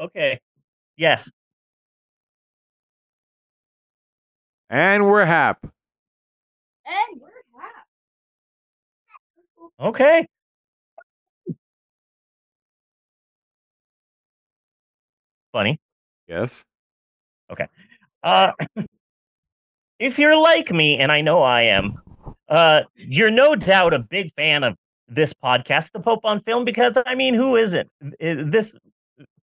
Okay. Yes. And we're hap. And we're happy. Okay. Funny. Yes. Okay. Uh, if you're like me, and I know I am, uh, you're no doubt a big fan of this podcast, The Pope on Film, because I mean, who isn't? This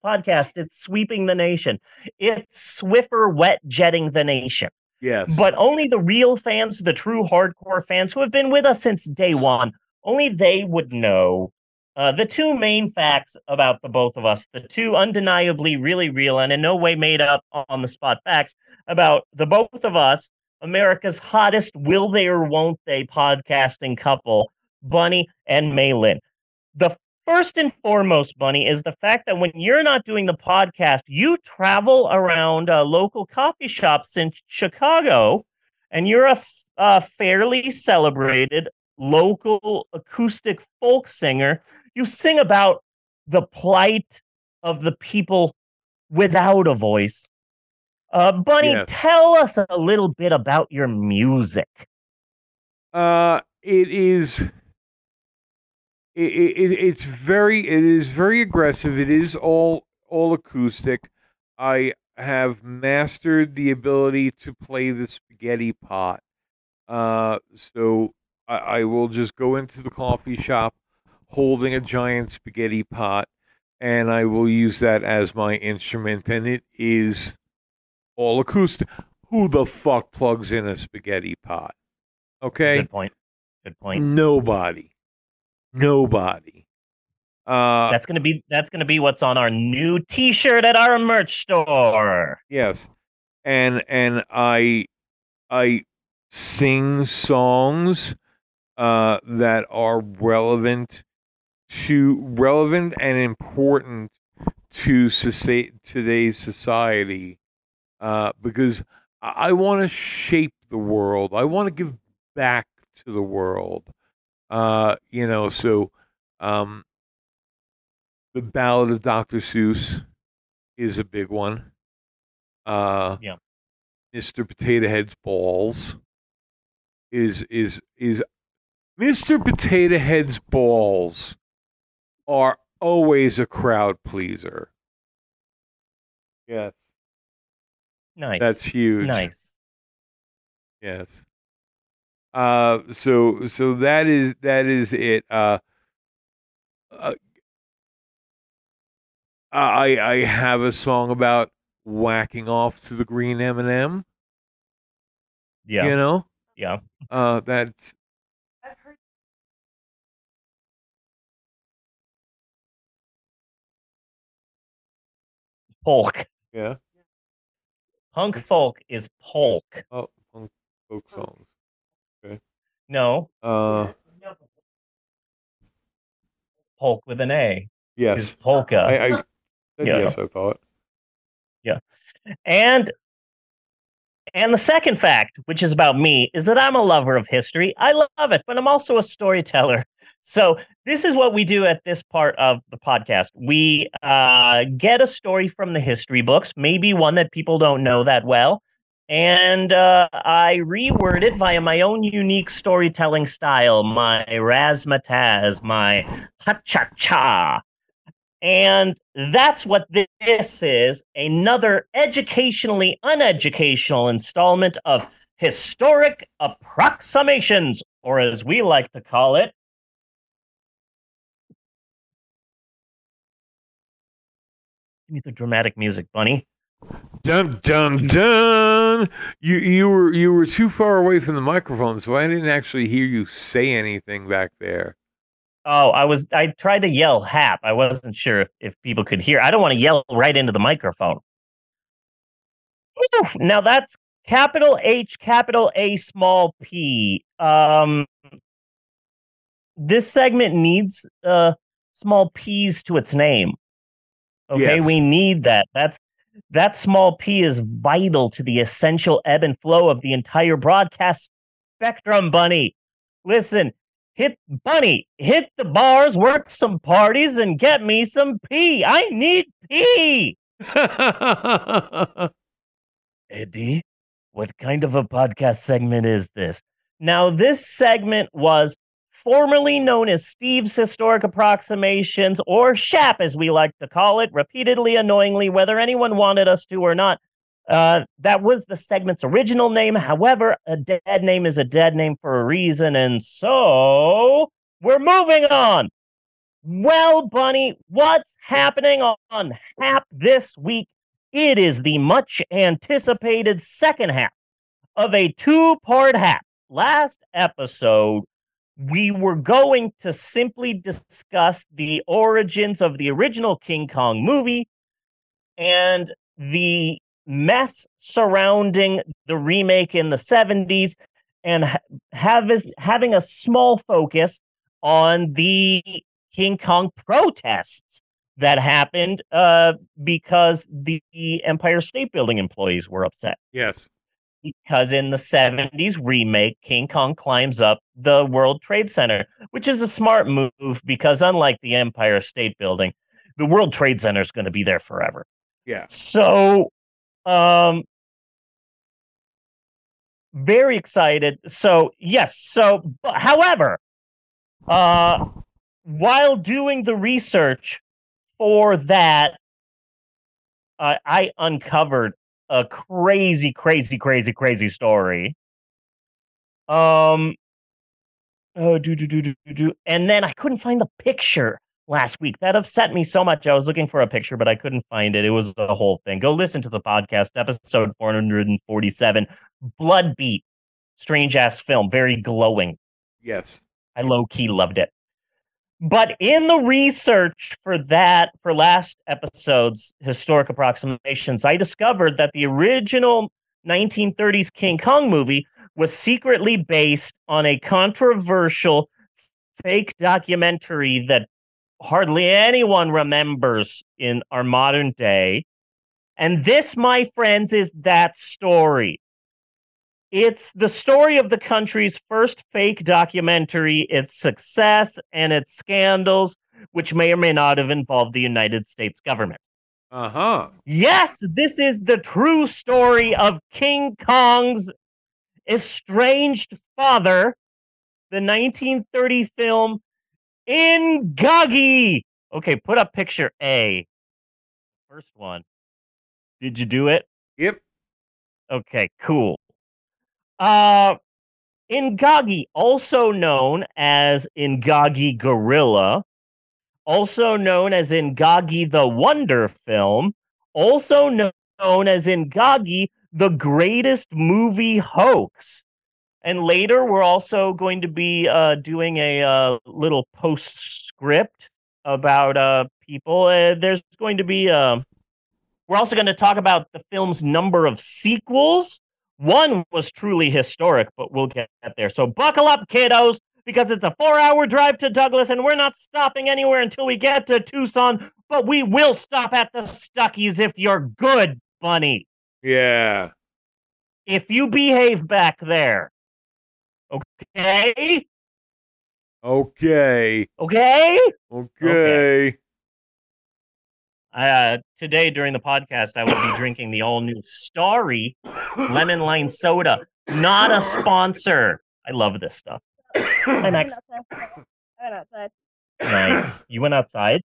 podcast, it's sweeping the nation. It's Swiffer wet jetting the nation. Yes. But only the real fans, the true hardcore fans who have been with us since day one, only they would know uh, the two main facts about the both of us, the two undeniably really real and in no way made up on the spot facts about the both of us, America's hottest will they or won't they podcasting couple, Bunny and Maylin. The first and foremost, Bunny, is the fact that when you're not doing the podcast, you travel around uh, local coffee shops in Chicago, and you're a f- a fairly celebrated local acoustic folk singer. You sing about the plight of the people without a voice. Uh, Bunny, Yes. tell us a little bit about your music. Uh, it is. It, it, it's very it is very aggressive. It is all all acoustic. I have mastered the ability to play the spaghetti pot. Uh, so I, I will just go into the coffee shop holding a giant spaghetti pot, and I will use that as my instrument, and it is all acoustic. Who the fuck plugs in a spaghetti pot? Okay. Good point. Good point. Nobody. Nobody. Uh That's gonna be that's gonna be what's on our new T-shirt at our merch store. yes. And and I I sing songs uh that are relevant to relevant and important to soci- today's society uh because I, I want to shape the world. I want to give back to the world. Uh you know, so um the Ballad of Dr. Seuss is a big one. Uh, Yeah. Mr. Potato Head's balls is is is Mr. Potato Head's balls are always a crowd pleaser. Yes, Nice. that's huge. nice. Yes. Uh, so so that is that is it. Uh, uh, I I have a song about whacking off to the green M and m Yeah. You know, Yeah. uh, that's I've heard Polk. yeah. Punk folk is polk. Oh, punk folk songs. No, Uh, polk with an A yes. is polka. I, I Yeah. yes. I thought. And and the second fact, which is about me, is that I'm a lover of history. I love it, but I'm also a storyteller. So this is what we do at this part of the podcast. We uh, get a story from the history books, maybe one that people don't know that well, and uh, I reword it via my own unique storytelling style, my razzmatazz, my ha cha cha. And that's what this is another educationally uneducational installment of Historic Approximations, or as we like to call it, Give me the dramatic music, Bunny. Dun dun dun. You you were you were too far away from the microphone, so I didn't actually hear you say anything back there. Oh, I was I tried to yell hap. I wasn't sure if, if people could hear. I don't want to yell right into the microphone. Oof, Now that's capital H, capital A, small p. Um this segment needs uh small p's to its name. Okay, Yes. we need that. That's that small p is vital to the essential ebb and flow of the entire broadcast spectrum, Bunny. Listen, hit Bunny, hit the bars, work some parties, and get me some pee. I need pee. Eddie, what kind of a podcast segment is this? Now, this segment was formerly known as Steve's Historic Approximations, or SHAP as we like to call it, repeatedly annoyingly, whether anyone wanted us to or not. Uh, that was the segment's original name. However, a dead name is a dead name for a reason. And so we're moving on. Well, Bunny, what's happening on HAP this week? It is the much anticipated second half of a two part HAP. Last episode, we were going to simply discuss the origins of the original King Kong movie and the mess surrounding the remake in the 70s and ha- have, having a small focus on the King Kong protests that happened uh, because the Empire State Building employees were upset. yes. Because in the 70s remake, King Kong climbs up the World Trade Center, which is a smart move because unlike the Empire State Building, the World Trade Center is going to be there forever. Yeah. So, um, very excited. So, yes. So, but, however, uh, while doing the research for that, uh, I uncovered a crazy, crazy, crazy, crazy story. Um, oh, do do do do do and then I couldn't find the picture last week. That upset me so much. I was looking for a picture, but I couldn't find it. It was the whole thing. Go listen to the podcast, episode four hundred and forty-seven, Blood Beat, strange ass film, very glowing. Yes. I low key loved it. But in the research for that, for last episode's historic approximations, I discovered that the original 1930s King Kong movie was secretly based on a controversial fake documentary that hardly anyone remembers in our modern day. And this, my friends, is that story. It's the story of the country's first fake documentary, its success and its scandals, which may or may not have involved the United States government. Uh huh. Yes, this is the true story of King Kong's estranged father, the 1930 film *In Ingagi. Okay, put up picture A. First one. Did you do it? Yep. Okay, cool. Uh Ingagi, also known as Ingagi Gorilla, also known as Ingagi the Wonder Film, also known as Ingagi the Greatest Movie Hoax. And later, we're also going to be uh, doing a uh, little postscript about uh, people. Uh, there's going to be, uh, we're also going to talk about the film's number of sequels. One was truly historic, but we'll get there. So buckle up, kiddos, because it's a four hour drive to Douglas, and we're not stopping anywhere until we get to Tucson, but we will stop at the Stuckey's if you're good, Bunny. Yeah. If you behave back there. Okay? Okay. Okay? Okay. Uh, today during the podcast, I will be drinking the all new Starry lemon lime soda. Not a sponsor. I love this stuff. Hi, Max. I went outside. Nice. You went outside?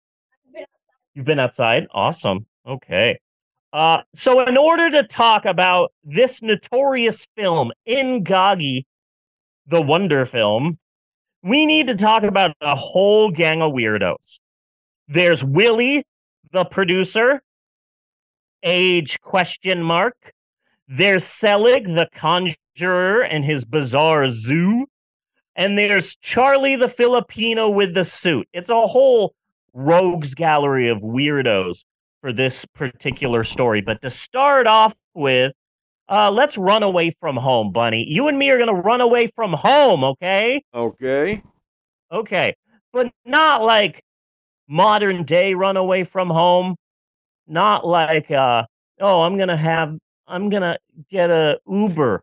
You've been outside? Awesome. Okay. Uh, so, in order to talk about this notorious film, Ingagi, the Wonder Film, we need to talk about a whole gang of weirdos. There's Willie, the producer, age question mark. There's Selig, the conjurer, and his bizarre zoo. And there's Charlie, the Filipino with the suit. It's a whole rogues gallery of weirdos for this particular story. But to start off with, uh, let's run away from home, Bunny. You and me are going to run away from home, okay? Okay. Okay. But not like modern day run away from home. Not like, uh, oh, I'm going to have, I'm going to get a Uber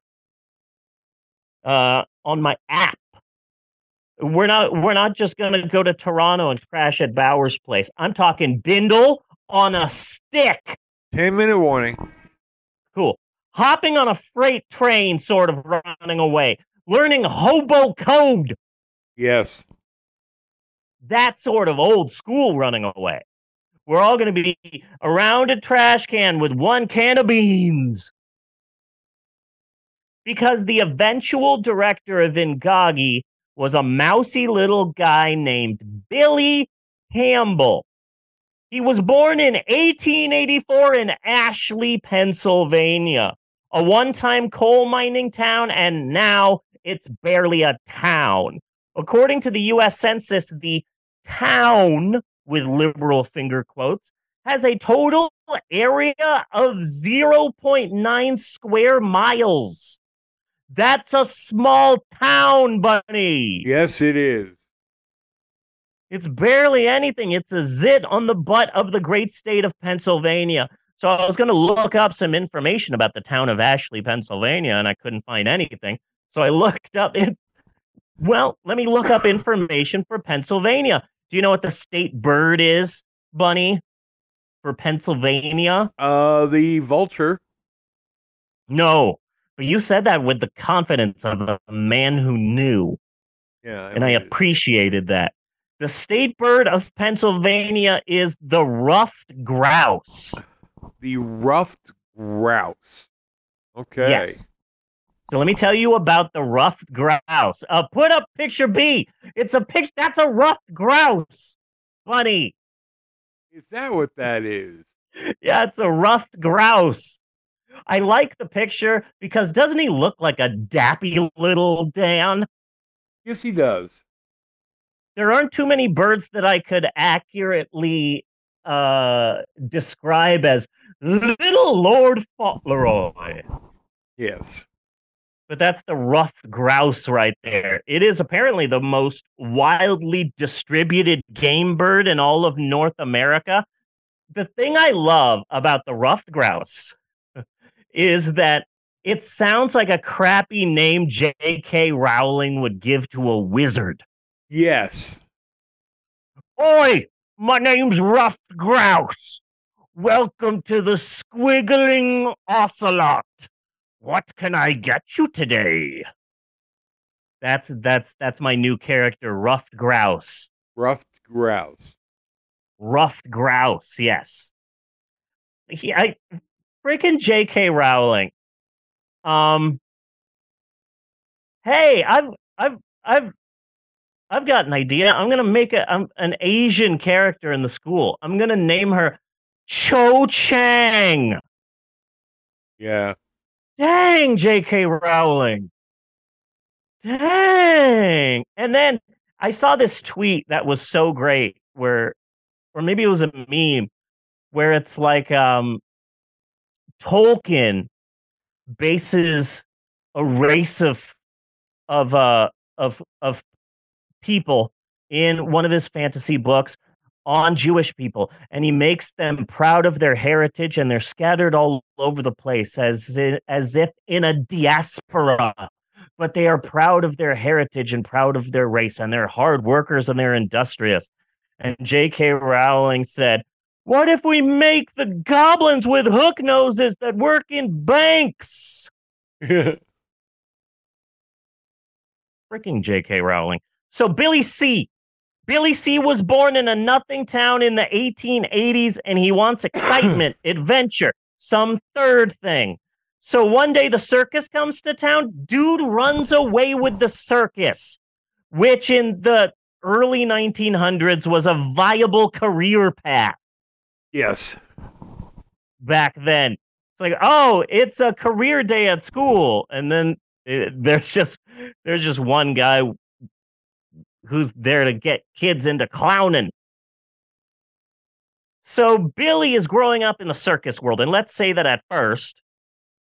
uh, on my app. We're not, we're not just going to go to Toronto and crash at Bowers Place. I'm talking Bindle on a stick. 10 minute warning. Cool. Hopping on a freight train, sort of running away. Learning hobo code. Yes. That sort of old school running away. We're all going to be around a trash can with one can of beans. Because the eventual director of Ingagi was a mousy little guy named Billy Campbell. He was born in 1884 in Ashley, Pennsylvania, a one time coal mining town, and now it's barely a town. According to the US Census, the town, with liberal finger quotes, has a total area of 0.9 square miles. That's a small town, Bunny. Yes, it is. It's barely anything. It's a zit on the butt of the great state of Pennsylvania. So I was going to look up some information about the town of Ashley, Pennsylvania, and I couldn't find anything. So I looked up it. Well, let me look up information for Pennsylvania. Do you know what the state bird is, Bunny, for Pennsylvania? Uh, the vulture. No, but you said that with the confidence of a man who knew, Yeah. and I appreciated that. The state bird of Pennsylvania is the ruffed grouse. the ruffed grouse. Okay. Yes. So let me tell you about the ruffed grouse. Uh, put up picture B. It's a picture. That's a ruffed grouse. Funny. Is that what that is? Yeah, it's a ruffed grouse. I like the picture because doesn't he look like a dappy little Dan? Yes, he does. There aren't too many birds that I could accurately uh, describe as little Lord Fauntleroy. Yes. But that's the ruffed grouse right there. It is apparently the most wildly distributed game bird in all of North America. The thing I love about the ruffed grouse is that it sounds like a crappy name J.K. Rowling would give to a wizard. Yes. Oi, my name's Ruffed Grouse. Welcome to the Squiggling Ocelot. What can I get you today? That's that's that's my new character, Ruffed Grouse. Ruffed grouse. Ruffed Grouse, yes. He, I freaking J.K. Rowling. Um. Hey, I've I've I've I've got an idea. I'm gonna make a um, an Asian character in the school. I'm gonna name her Cho Chang. Yeah. Dang, J.K. Rowling. Dang. And then I saw this tweet that was so great where, or maybe it was a meme where it's like um, Tolkien bases a race of of uh of of people in one of his fantasy books on Jewish people, and he makes them proud of their heritage, and they're scattered all over the place as in, as if in a diaspora. But they are proud of their heritage and proud of their race, and they're hard workers and they're industrious. And J.K. Rowling said, "What if we make the goblins with hook noses that work in banks?" Freaking J.K. Rowling. So Billy C. Billy C was born in a nothing town in the 1880s and he wants excitement, adventure, some third thing. So one day the circus comes to town, dude runs away with the circus, which in the early 1900s was a viable career path yes. back then. It's like, oh, it's a career day at school, and then eh, there's just there's just one guy who's there to get kids into clowning. So Billy is growing up in the circus world, and let's say that at first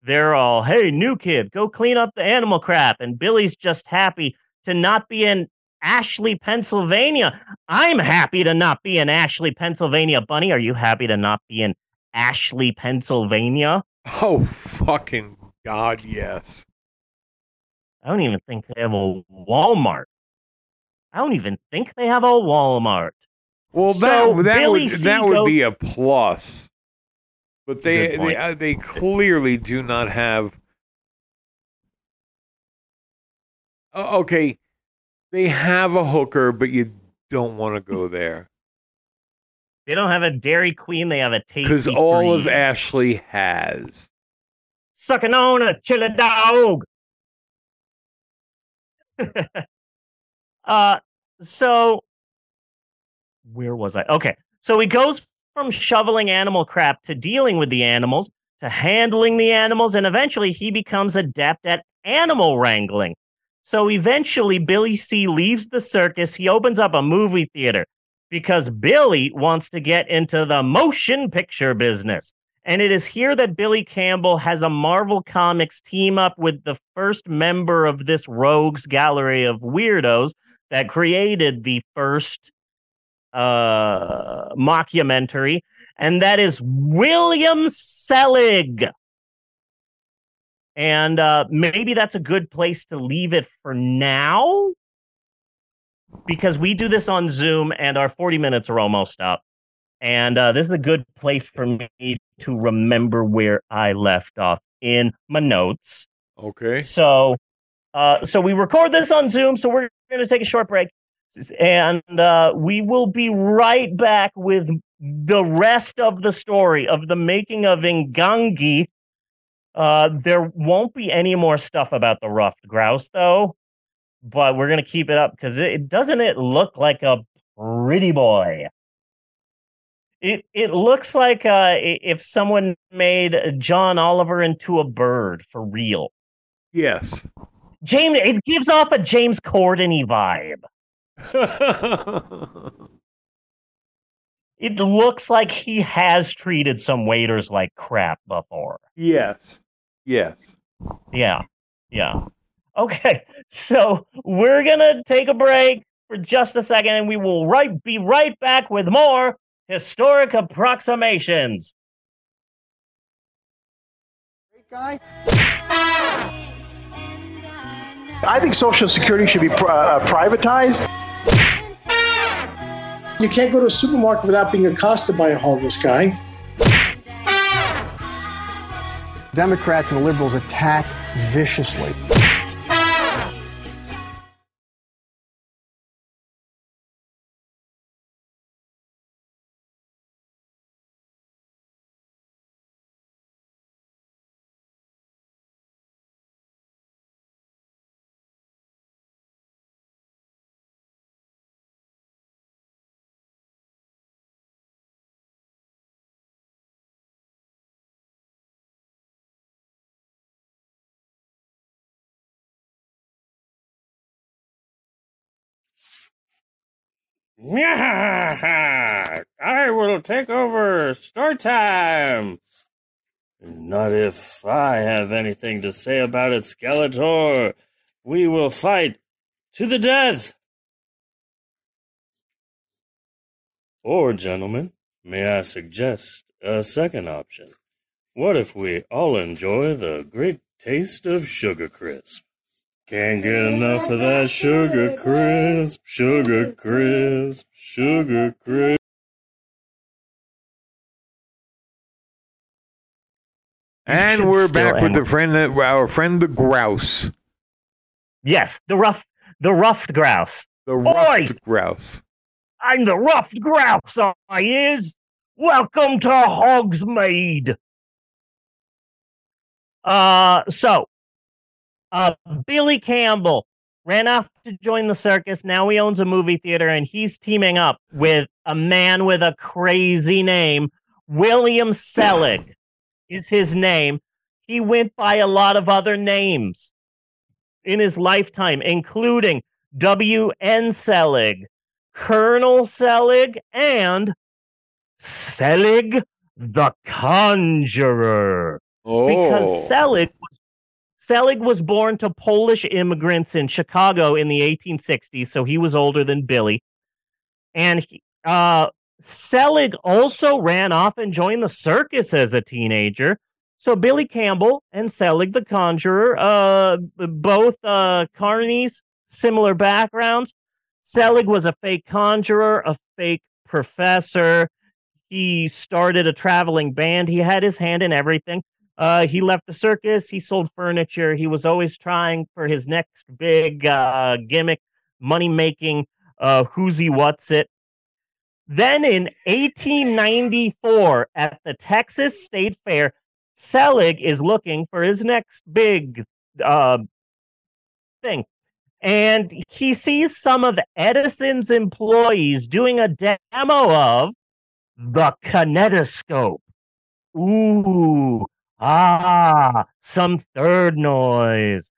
they're all, "Hey, new kid, go clean up the animal crap," and Billy's just happy to not be in Ashley, Pennsylvania. I'm happy to not be in Ashley, Pennsylvania. Bunny, are you happy to not be in Ashley, Pennsylvania? Oh, fucking God, yes. I don't even think they have a Walmart. I don't even think they have a Walmart. Well, So that, that, would, C that would be a plus. But they they, uh, they clearly do not have. Uh, okay, they have a hooker, but you don't want to go there They don't have a Dairy Queen. They have a tasty. because all of Ashley has. sucking on a chili dog. uh, so where was I? Okay, so he goes from shoveling animal crap to dealing with the animals to handling the animals, and eventually he becomes adept at animal wrangling. So eventually, Billy C leaves the circus. He opens up a movie theater because Billy wants to get into the motion picture business. And it is here that Billy Campbell has a Marvel Comics team up with the first member of this rogues gallery of weirdos that created the first uh, mockumentary, and that is William Selig. And uh, maybe that's a good place to leave it for now because we do this on Zoom and our 40 minutes are almost up. And uh, this is a good place for me to remember where I left off in my notes. Okay. So, uh, so we record this on Zoom. So we're going to take a short break, and uh, we will be right back with the rest of the story of the making of Ingagi. Uh, there won't be any more stuff about the ruffed grouse, though. But we're going to keep it up because it, doesn't it look like a pretty boy. It it looks like uh, if someone made John Oliver into a bird for real. Yes. James, it gives off a James Corden vibe. It looks like he has treated some waiters like crap before. yes. Yes. Yeah, yeah. Okay, so we're gonna take a break for just a second, and we will right be right back with more historic approximations. guy? I think Social Security should be uh, privatized. You can't go to a supermarket without being accosted by a homeless guy. Democrats and liberals attack viciously. I will take over story time. Not if I have anything to say about it, Skeletor. We will fight to the death. Or, gentlemen, may I suggest a second option? What if we all enjoy the great taste of Sugar Crisp? Can't get enough of that sugar crisp, sugar crisp, sugar crisp. And we're back with the friend, our friend the grouse, Yes, the rough, the ruffed grouse. the Oi! ruffed grouse. I'm the ruffed grouse. I is. Welcome to Hogsmeade. Uh, so, uh, Billy Campbell ran off to join the circus. Now he owns a movie theater, and he's teaming up with a man with a crazy name. William Selig is his name. He went by a lot of other names in his lifetime, including W.N. Selig, Colonel Selig, and Selig the Conjurer. Oh, Because Selig was, Selig was born to Polish immigrants in Chicago in the 1860s, so he was older than Billy. And he, uh, Selig also ran off and joined the circus as a teenager. So Billy Campbell and Selig the Conjurer, uh, both uh, carnies, similar backgrounds. Selig was a fake conjurer, a fake professor. he started a traveling band. He had his hand in everything. Uh, he left the circus. He sold furniture. He was always trying for his next big uh, gimmick, money making. Uh, who's he? What's it? Then in 1894, at the Texas State Fair, Selig is looking for his next big uh, thing. And he sees some of Edison's employees doing a demo of the kinetoscope. Ooh, ah, some third noise.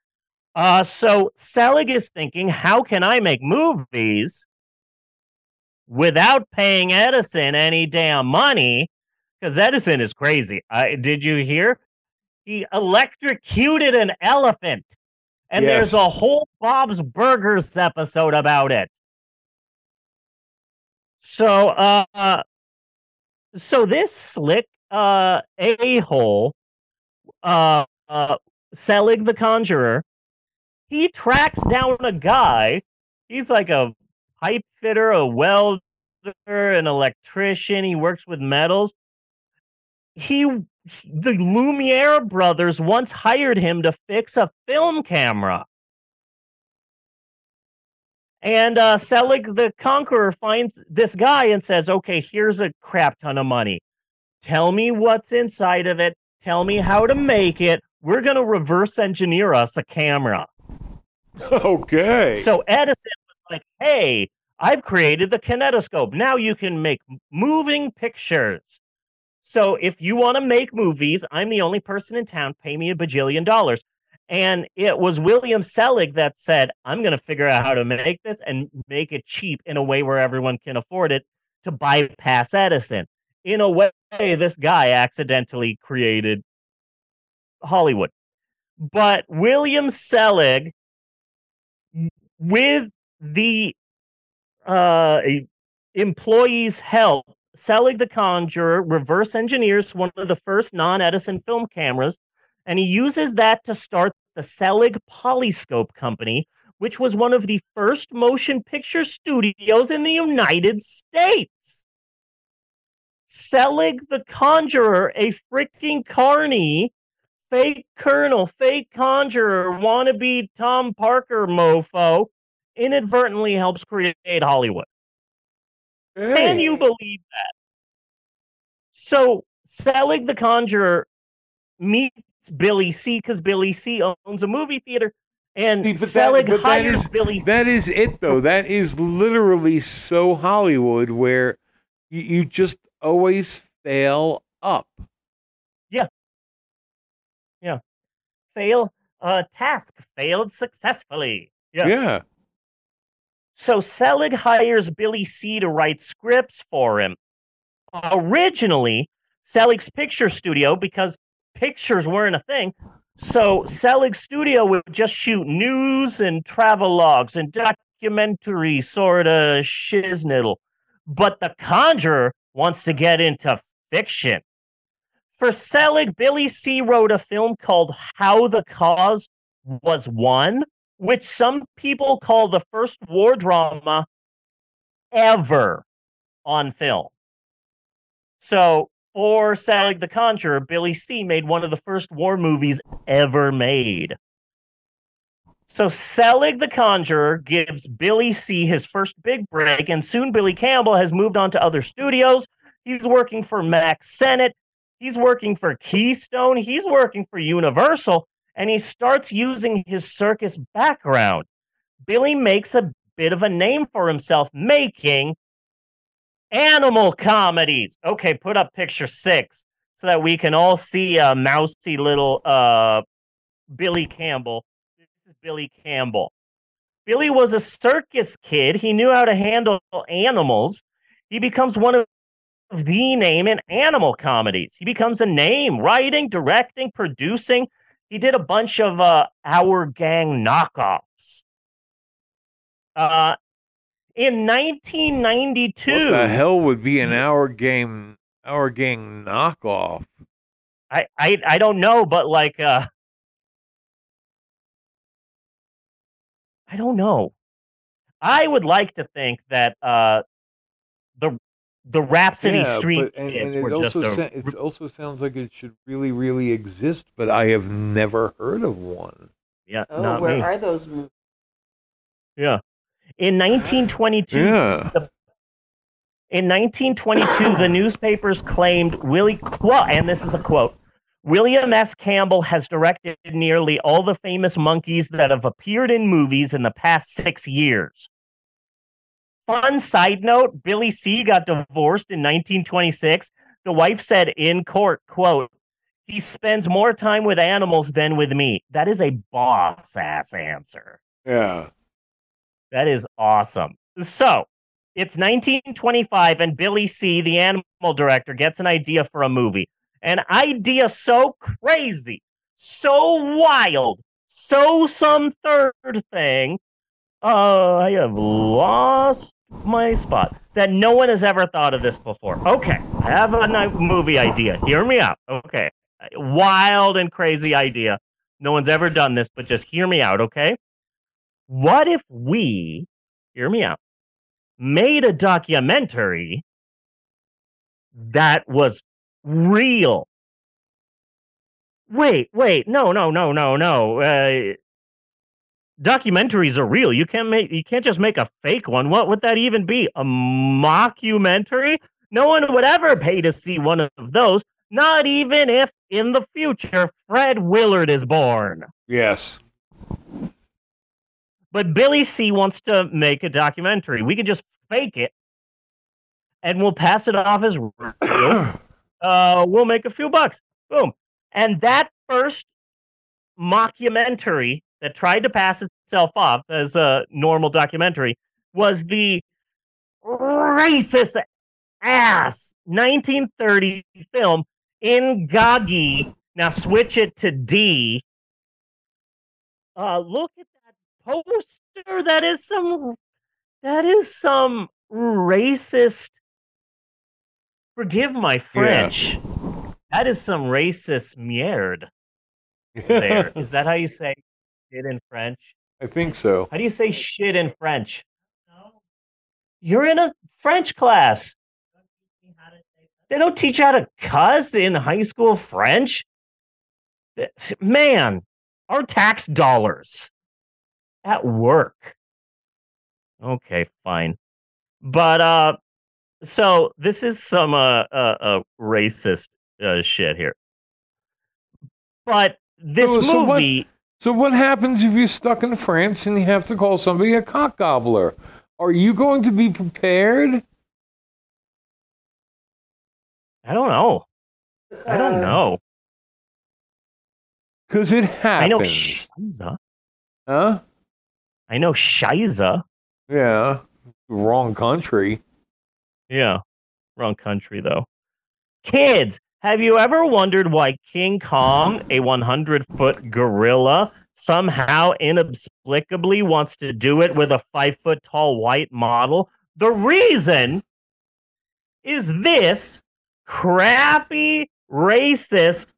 Uh, so Selig is thinking, how can I make movies without paying Edison any damn money? Because Edison is crazy. Uh, did you hear? He electrocuted an elephant. And Yes. there's a whole Bob's Burgers episode about it. So, uh, so this slick uh a hole, uh, uh, Selig the Conjurer, he tracks down a guy. He's like a pipe fitter, a welder, an electrician. He works with metals. He, the Lumiere brothers once hired him to fix a film camera. And uh, Selig the Conqueror finds this guy and says, Okay, here's a crap ton of money. Tell me what's inside of it. Tell me how to make it. We're going to reverse engineer us a camera. Okay. So Edison was like, Hey, I've created the kinetoscope. Now you can make moving pictures. So if you want to make movies, I'm the only person in town. Pay me a bajillion dollars. And it was William Selig that said, I'm going to figure out how to make this and make it cheap in a way where everyone can afford it to bypass Edison. In a way, this guy accidentally created Hollywood. But William Selig, with the uh, employees' help, Selig the Conjurer reverse engineers one of the first non Edison film cameras, and he uses that to start the Selig Polyscope Company, which was one of the first motion picture studios in the United States. Selig the Conjurer, a freaking carny, fake colonel, fake conjurer, wannabe Tom Parker mofo, inadvertently helps create Hollywood. Can you believe that? So Selig the Conjurer meets Billy C because Billy C owns a movie theater, and See, that- Selig that hires is- Billy C. That is it, though. That is literally so Hollywood where you, you just always fail up. Yeah. Yeah. Fail uh task failed successfully. Yeah. Yeah. So Selig hires Billy C to write scripts for him. Originally, Selig's picture studio, because pictures weren't a thing, so Selig's studio would just shoot news and travel logs and documentary sort of shiznittle. But The Conjurer wants to get into fiction. For Selig, Billy C wrote a film called How the Cause Was Won, which some people call the first war drama ever on film. So, for Selig the Conjurer, Billy C made one of the first war movies ever made. So, Selig the Conjurer gives Billy C his first big break, and soon Billy Campbell has moved on to other studios. He's working for Mack Sennett. He's working for Keystone. He's working for Universal and he starts using his circus background. Billy makes a bit of a name for himself making animal comedies. Okay, put up picture six so that we can all see a mousy little uh, Billy Campbell. Billy Campbell. Billy was a circus kid. He knew how to handle animals. He becomes one of the name in animal comedies. He becomes a name writing, directing, producing. He did a bunch of uh, Our Gang knockoffs. Uh, in 1992, What the hell would be an hour game, hour gang knockoff? I, I I don't know, but like uh, I don't know. I would like to think that uh, the the Rhapsody Yeah, Street but- and, kids and were it just also a sa- it also sounds like it should really, really exist, but I have never heard of one. yeah, Oh, not where me. are those movies? Yeah. In 1922, Yeah. In 1922, the newspapers claimed Willie quote, and this is a quote. William S. Campbell has directed nearly all the famous monkeys that have appeared in movies in the past six years. Fun side note: Billy C. got divorced in 1926. The wife said in court, "quote He spends more time with animals than with me." That is a boss ass answer. Yeah. That is awesome. So it's 1925, and Billy C., the animal director, gets an idea for a movie. An idea so crazy, so wild, so some third thing. Uh, I have lost my spot. That no one has ever thought of this before. Okay, I have a movie idea. Hear me out. Okay, wild and crazy idea. No one's ever done this, but just hear me out. Okay. What if we, hear me out, made a documentary that was real? Wait, wait, no, no, no, no, no. Uh, documentaries are real. You can't make, you can't just make a fake one. What would that even be? A mockumentary? No one would ever pay to see one of those. Not even if in the future Fred Willard is born. Yes. But Billy C wants to make a documentary. We could just fake it and we'll pass it off as real. uh, we'll make a few bucks. Boom. And that first mockumentary that tried to pass itself off as a normal documentary was the racist ass 1930 film Ingagi. Now switch it to D. Uh, look at that poster. That is some. That is some racist. Forgive my French. That is some racist merde. There is that how you say shit in French? I think so. How do you say shit in French? You're in a French class. They don't teach you how to cuss in high school French. Man, our tax dollars at work. Okay, fine. But uh so this is some uh uh, uh racist uh, shit here. But this So- so what- movie So what happens if you're stuck in France and you have to call somebody a cock gobbler? Are you going to be prepared? I don't know. I don't Uh, know. Because it happens. I know Shiza. huh? I know Shiza. Yeah. Wrong country. Yeah. Wrong country though. Kids, have you ever wondered why King Kong, a 100 foot gorilla, somehow inexplicably wants to do it with a five foot tall white model? The reason is this crappy, racist,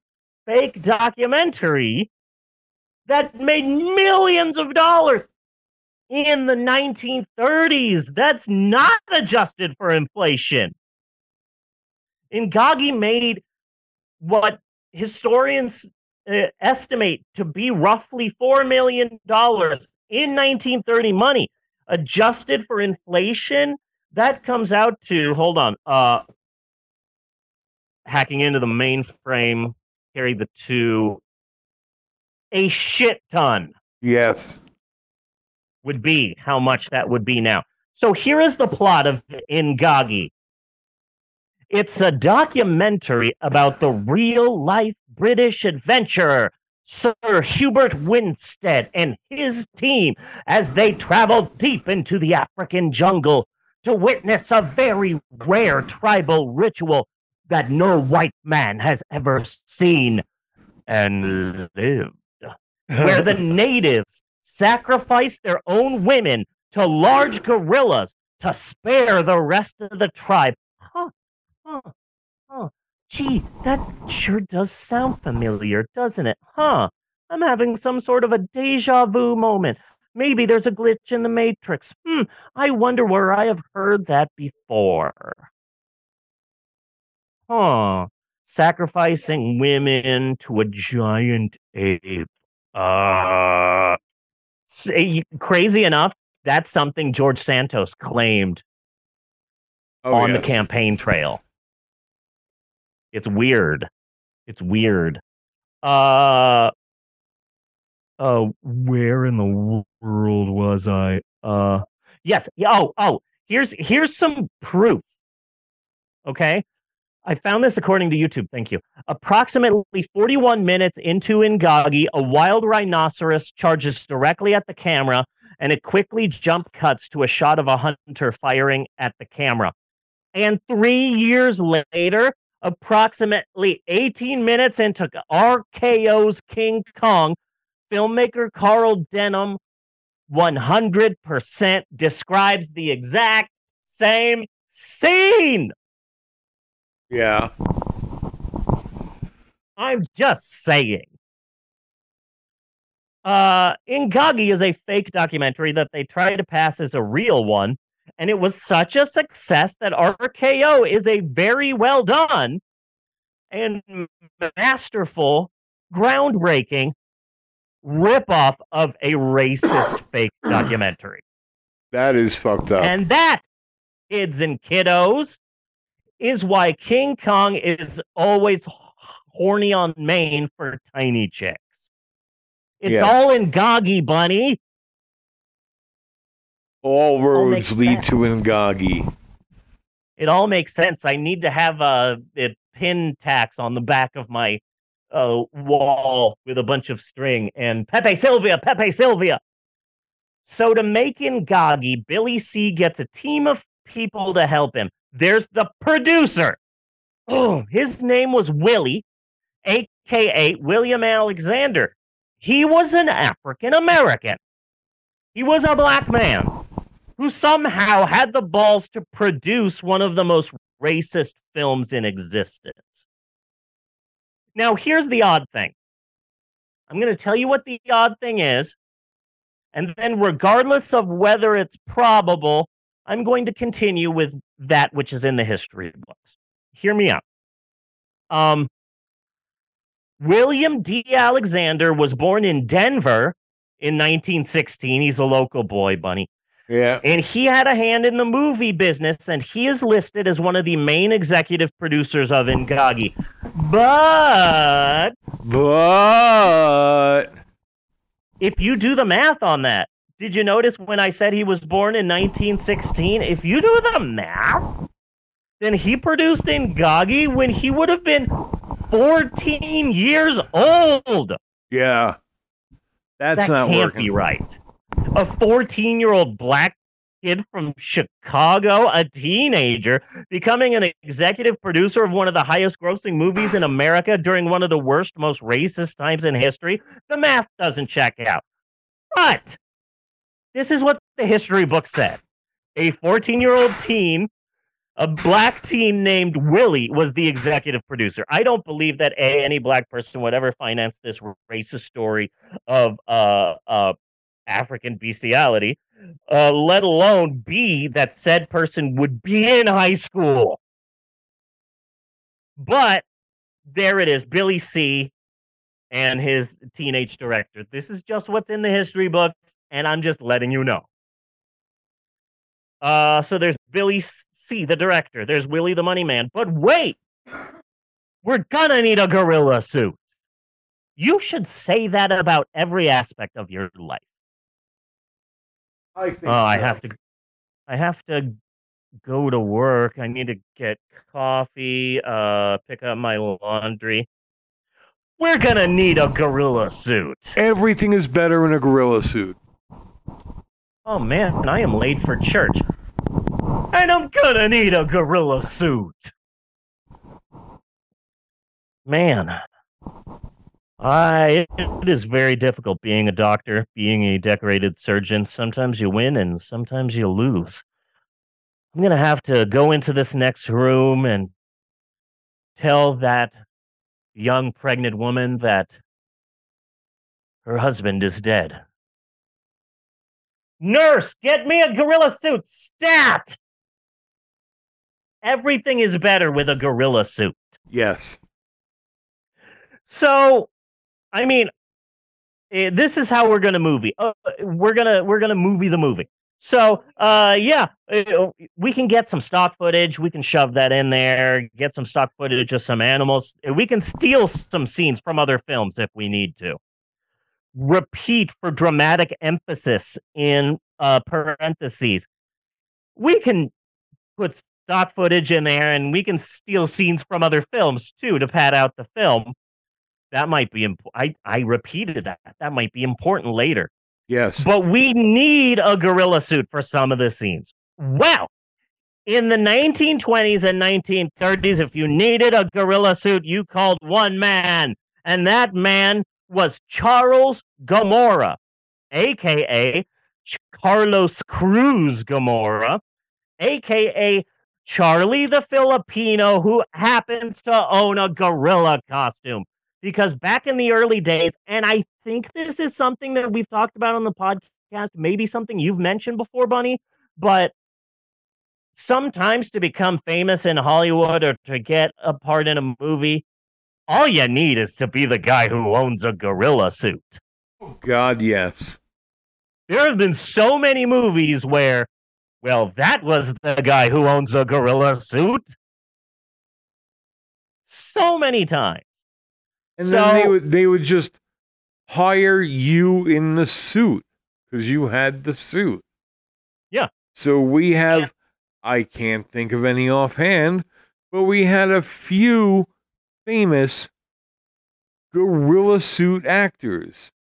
fake documentary that made millions of dollars in the 1930s. That's not adjusted for inflation. Ingagi made what historians uh, estimate to be roughly $4 million in 1930 money. Adjusted for inflation, that comes out to, hold on, uh, hacking into the mainframe, carry the two, a shit ton Yes. Would be how much that would be now. So here is the plot of Ingagi. It's a documentary about the real life British adventurer, Sir Hubert Winstead, and his team as they travel deep into the African jungle to witness a very rare tribal ritual that no white man has ever seen and lived where the natives sacrifice their own women to large gorillas to spare the rest of the tribe. Huh, huh, huh. Gee, that sure does sound familiar, doesn't it? Huh. I'm having some sort of a deja vu moment. Maybe there's a glitch in the matrix. Hmm, I wonder where I have heard that before. huh, sacrificing women to a giant ape. Uh, crazy enough, that's something George Santos claimed Oh, on the campaign trail. It's weird. It's weird. Uh uh where in the world was I? Uh yes. Oh, oh, here's here's some proof. Okay? I found this according to YouTube. Thank you. Approximately 41 minutes into Ingagi, a wild rhinoceros charges directly at the camera and it quickly jump cuts to a shot of a hunter firing at the camera. And three years later, approximately 18 minutes into RKO's King Kong, filmmaker Carl Denham 100% describes the exact same scene. Yeah. I'm just saying. Uh, Ingagi is a fake documentary that they try to pass as a real one, and it was such a success that RKO is a very well done and masterful, groundbreaking ripoff of a racist fake documentary. That is fucked up. And that, kids and kiddos, is why King Kong is always horny on Maine for tiny chicks. It's Yeah. all Ingagi Bunny. All roads makes lead sense. to Ingagi. It all makes sense. I need to have a, a pin tax on the back of my uh, wall with a bunch of string and Pepe Silvia, Pepe Silvia. So to make Ingagi, Billy C gets a team of people to help him. There's the producer. Oh, his name was Willie, aka William Alexander. He was an African American. He was a black man who somehow had the balls to produce one of the most racist films in existence. Now, here's the odd thing. I'm going to tell you what the odd thing is. And then, regardless of whether it's probable, I'm going to continue with that which is in the history books. Hear me out. Um, William D. Alexander was born in Denver in 1916. He's a local boy, Bunny. Yeah. And he had a hand in the movie business, and he is listed as one of the main executive producers of Ingagi. But But if you do the math on that, did you notice when I said he was born in 1916? If you do the math, then he produced *In Ingagi when he would have been 14 years old. yeah. That's that not can't working. be right. A 14 year old black kid from Chicago, a teenager, becoming an executive producer of one of the highest grossing movies in America during one of the worst, most racist times in history. The math doesn't check out. But this is what the history book said a 14 year old teen. A black teen named Willie was the executive producer. I don't believe that a any black person would ever finance this racist story of uh, uh, African bestiality, uh, let alone B, that said person would be in high school. But there it is, Billy C. and his teenage director. This is just what's in the history book, and I'm just letting you know. Uh, so there's Billy C, the director. There's Willie the Money Man. But wait, we're gonna need a gorilla suit. You should say that about every aspect of your life. I think Oh, I have to. I have to go to work. I need to get coffee. Uh, pick up my laundry. We're gonna need a gorilla suit. Everything is better in a gorilla suit. Oh man, I am late for church, and I'm gonna need a gorilla suit. Man, I it is very difficult being a doctor, being a decorated surgeon. Sometimes you win, and sometimes you lose. I'm gonna have to go into this next room and tell that young pregnant woman that her husband is dead. Nurse, get me a gorilla suit. Stat! Everything is better with a gorilla suit. Yes. So, I mean, eh, this is how we're gonna movie. Uh, we're gonna we're gonna movie the movie. So, uh, yeah, uh, we can get some stock footage. We can shove that in there. Get some stock footage of some animals. We can steal some scenes from other films if we need to. Repeat for dramatic emphasis in uh, parentheses. We can put stock footage in there, and we can steal scenes from other films too to pad out the film. That might be important. I I repeated that. That might be important later. Yes. But we need a gorilla suit for some of the scenes. Well, in the 1920s and 1930s, if you needed a gorilla suit, you called one man, and that man was Charles Gemora, aka Carlos Cruz Gemora, aka Charlie the Filipino, who happens to own a gorilla costume. Because back in the early days, and I think this is something that we've talked about on the podcast, maybe something you've mentioned before, Bunny, but sometimes to become famous in Hollywood or to get a part in a movie, all you need is to be the guy who owns a gorilla suit. Oh, God, yes. There have been so many movies where, well, that was the guy who owns a gorilla suit. So many times. And so, then they would they would just hire you in the suit because you had the suit. Yeah. So we have I can't think of any offhand, but we had a few famous gorilla suit actors.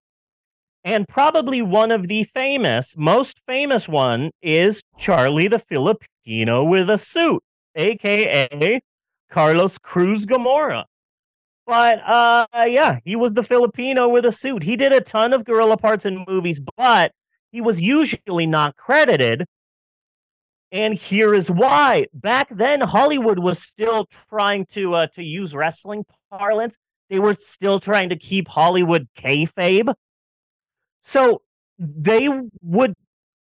And probably one of the famous, most famous one is Charlie the Filipino with a suit, aka Carlos Cruz Gemora. But uh yeah, he was the Filipino with a suit. He did a ton of gorilla parts in movies, but he was usually not credited. And here is why. Back then, Hollywood was still trying to uh, to use wrestling parlance. They were still trying to keep Hollywood kayfabe. So they would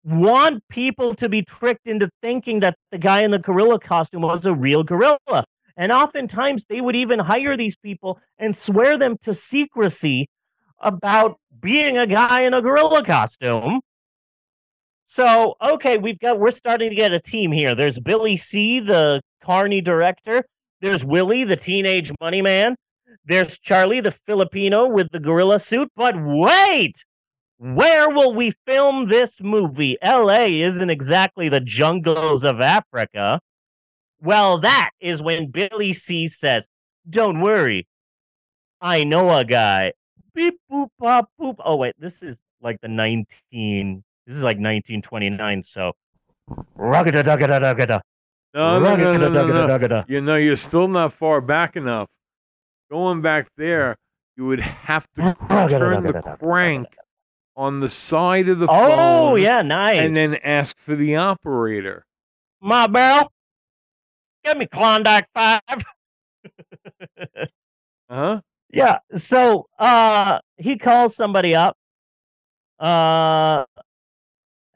want people to be tricked into thinking that the guy in the gorilla costume was a real gorilla. And oftentimes they would even hire these people and swear them to secrecy about being a guy in a gorilla costume. So, okay, we've got we're starting to get a team here. There's Billy C, the Carney director. There's Willie, the teenage money man. There's Charlie, the Filipino with the gorilla suit. But wait, where will we film this movie? LA isn't exactly the jungles of Africa. Well, that is when Billy C says, Don't worry. I know a guy. Beep boop pop boop. Oh, wait, this is like the 19. This is like 1929. So, rugada dugada dugada. No, no, no, no, no, no. You know, you're still not far back enough. Going back there, you would have to turn the crank on the side of the phone. Oh, yeah, nice. And then ask for the operator. my barrel. Give me Klondike five. Huh? Yeah. So uh he calls somebody up. Uh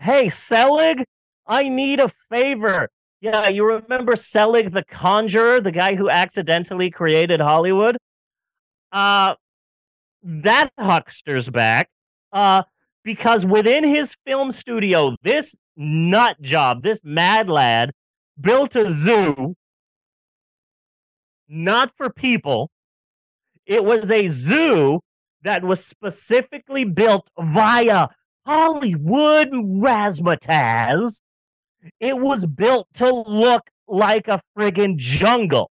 hey Selig, I need a favor. Yeah, you remember Selig the Conjurer, the guy who accidentally created Hollywood? Uh that huckster's back. Uh because within his film studio, this nut job, this mad lad built a zoo not for people. It was a zoo that was specifically built via Hollywood razzmatazz. It was built to look like a friggin' jungle.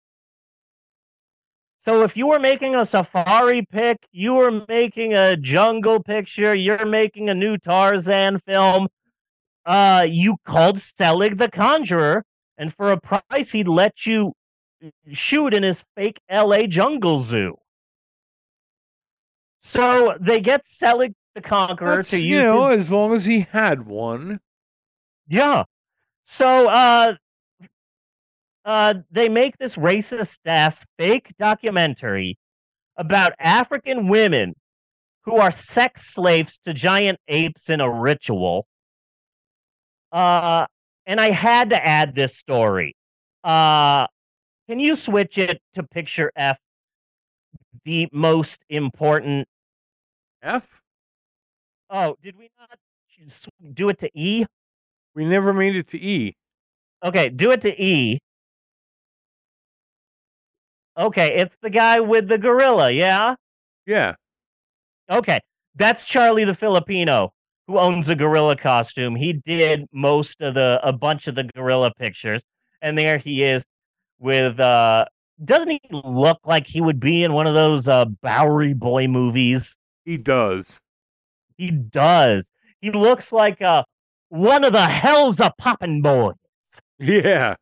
So if you were making a safari pic, you were making a jungle picture, you're making a new Tarzan film, uh, you called Selig the Conjurer, and for a price, he'd let you shoot in his fake LA jungle zoo. So they get Selig the Conqueror That's, to you use know, his as long as he had one. Yeah. So uh uh they make this racist ass fake documentary about African women who are sex slaves to giant apes in a ritual. Uh and I had to add this story. Uh Can you switch it to picture F? The most important. F. Oh, did we not do it to E? We never made it to E. Okay, do it to E. Okay, it's the guy with the gorilla, yeah? Yeah. Okay, that's Charlie the Filipino who owns a gorilla costume. He did most of the a bunch of the gorilla pictures, and there he is with uh doesn't he look like he would be in one of those uh Bowery Boy movies? He does. He does. He looks like uh one of the hell's a poppin' boys. Yeah.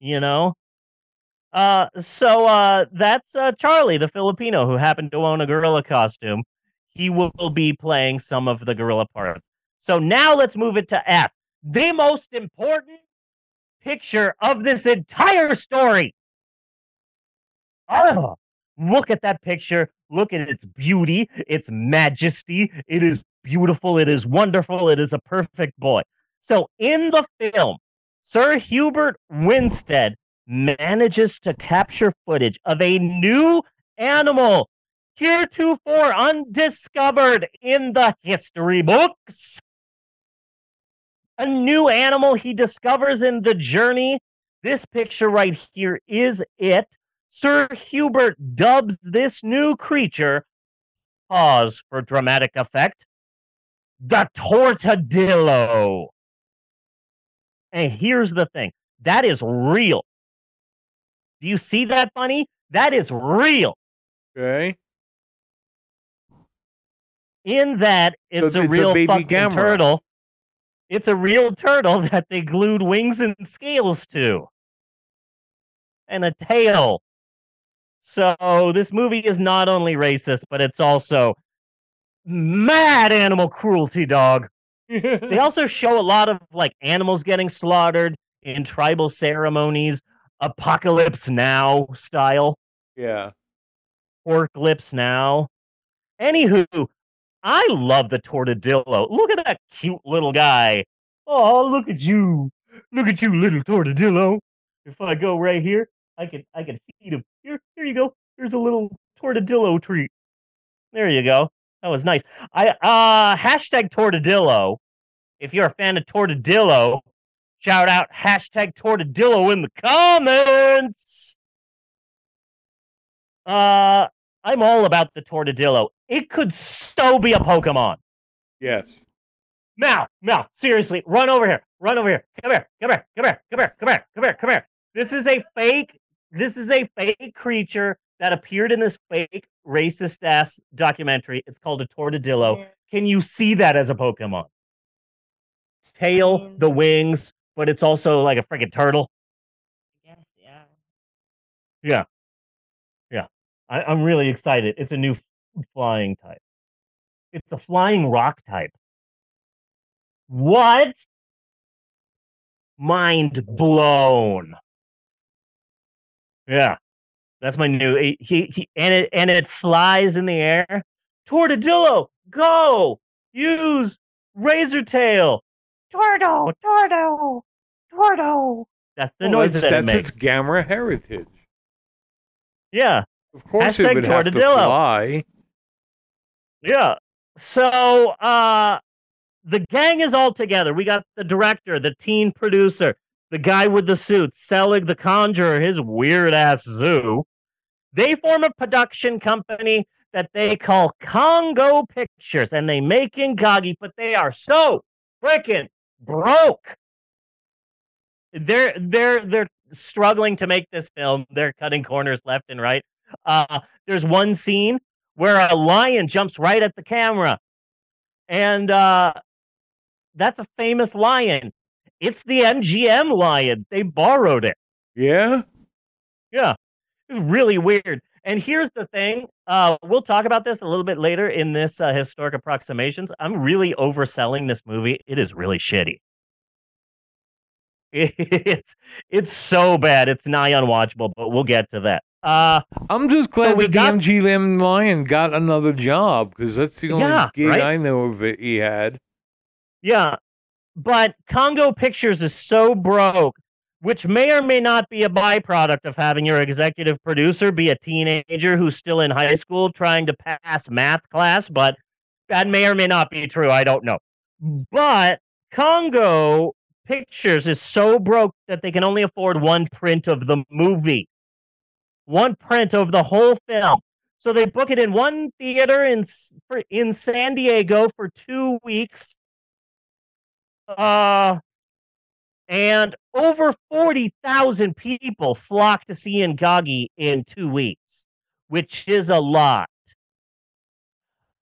you know uh so uh that's uh charlie the filipino who happened to own a gorilla costume he will be playing some of the gorilla parts so now let's move it to f the most important picture of this entire story oh, look at that picture look at its beauty its majesty it is beautiful it is wonderful it is a perfect boy so in the film Sir Hubert Winstead manages to capture footage of a new animal heretofore undiscovered in the history books. A new animal he discovers in the journey. This picture right here is it. Sir Hubert dubs this new creature, pause for dramatic effect, the Tortadillo. And here's the thing that is real. Do you see that, Bunny? That is real. Okay. In that, it's So a it's a real baby fucking Gamera. turtle. It's a real turtle that they glued wings and scales to, and a tail. So this movie is not only racist, but it's also mad animal cruelty, dog. they also show a lot of like animals getting slaughtered in tribal ceremonies, apocalypse now style, yeah. pork lips now. Anywho, I love the tortadillo. Look at that cute little guy. Oh, look at you. Look at you, little tortadillo. If I go right here, I can I can feed him. Here, here you go. Here's a little tortadillo treat. There you go. That was nice. I uh hashtag tortadillo. If you're a fan of tortadillo, shout out hashtag tortadillo in the comments. Uh I'm all about the tortadillo. It could so be a Pokemon. Yes. Mal, Mal, seriously, run over here. Run over here. Come here. Come here. Come here. Come here. Come here. Come here. Come here. This is a fake. This is a fake creature that appeared in this fake racist ass documentary. It's called a tortadillo. Can you see that as a Pokemon? Tail, the wings, but it's also like a freaking turtle. Yes, yeah. Yeah. Yeah. I, I'm really excited. It's a new flying type. It's a flying rock type. What? Mind blown. Yeah. That's my new he, he, he- and it and it flies in the air. Tortadillo, go! Use razor tail. Tordo, tordo, tordo. That's the Well, noise that's, that it that's makes. its Gamera heritage. yeah. Of course, Hashtag it would have to tortadillo. fly. Yeah. So uh the gang is all together. We got the director, the teen producer, the guy with the suit, Selig the Conjurer, his weird ass zoo. They form a production company that they call Congo Pictures, and they make Ingagi, but they are so freaking broke. They're they're they're struggling to make this film. They're cutting corners left and right. Uh, there's one scene where a lion jumps right at the camera. And uh, that's a famous lion. It's the MGM lion. They borrowed it. Yeah. Yeah. It's really weird. And here's the thing. Uh, we'll talk about this a little bit later in this uh, historic approximations. I'm really overselling this movie. It is really shitty. It's it's so bad. It's nigh unwatchable, but we'll get to that. Uh, I'm just glad we that got- the MGM Lion got another job because that's the only Yeah, gig right? I know of it he had. Yeah, but Congo Pictures is so broke. which may or may not be a byproduct of having your executive producer be a teenager who's still in high school trying to pass math class, but that may or may not be true. I don't know. But Congo Pictures is so broke that they can only afford one print of the movie, one print of the whole film. So they book it in one theater in in San Diego for two weeks. Uh, and over 40,000 people flock to see Ingagi in two weeks, which is a lot.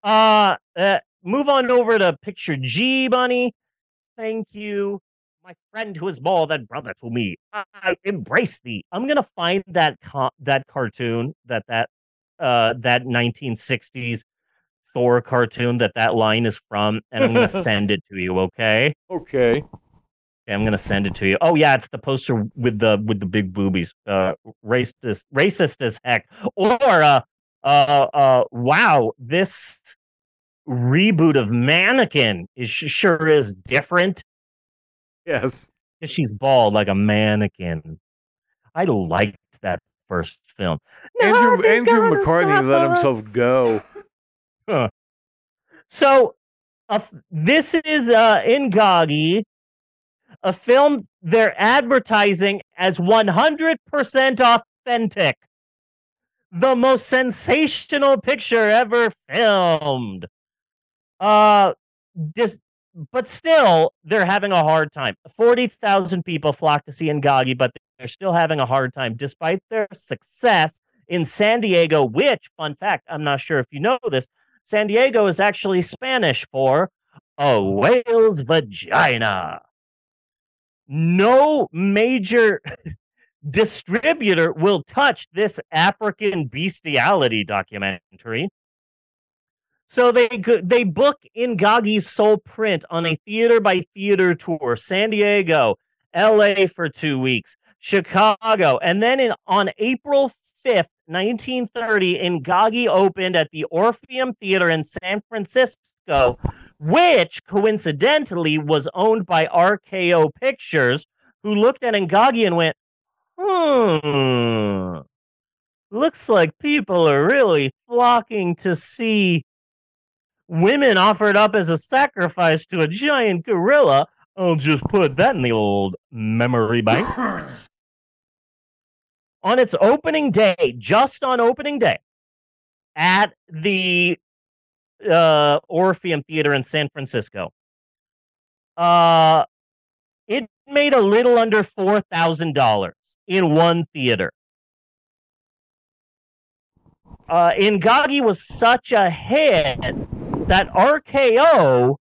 Uh, uh, move on over to picture G, Bunny. Thank you, my friend who is more than brother to me. I embrace thee. I'm gonna find that co- that cartoon that that uh that 1960s Thor cartoon that that line is from, and I'm gonna send it to you. Okay. Okay. Okay, I'm gonna send it to you. Oh yeah, it's the poster with the with the big boobies. Uh, racist, racist as heck. Or uh, uh, uh, wow, this reboot of Mannequin is sure is different. Yes, because she's bald like a mannequin. I liked that first film. Andrew Andrew McCartney let us. himself go. So, uh, this is uh, Ingagi a film they're advertising as 100% authentic. The most sensational picture ever filmed. Uh, just, but still, they're having a hard time. 40,000 people flock to see Ingagi, but they're still having a hard time despite their success in San Diego, which, fun fact, I'm not sure if you know this, San Diego is actually Spanish for a whale's vagina no major distributor will touch this African bestiality documentary. So they they book Ingagi's sole print on a theater by theater tour, San Diego, L.A. for two weeks, Chicago, and then in on April 5th, 1930, Ingagi opened at the Orpheum Theater in San Francisco which coincidentally was owned by RKO Pictures, who looked at Ingagi and went, hmm, looks like people are really flocking to see women offered up as a sacrifice to a giant gorilla. I'll just put that in the old memory banks. on its opening day, just on opening day, at the uh, Orpheum Theater in San Francisco. Uh, it made a little under four thousand dollars in one theater. Uh, Ingagi was such a hit that RKO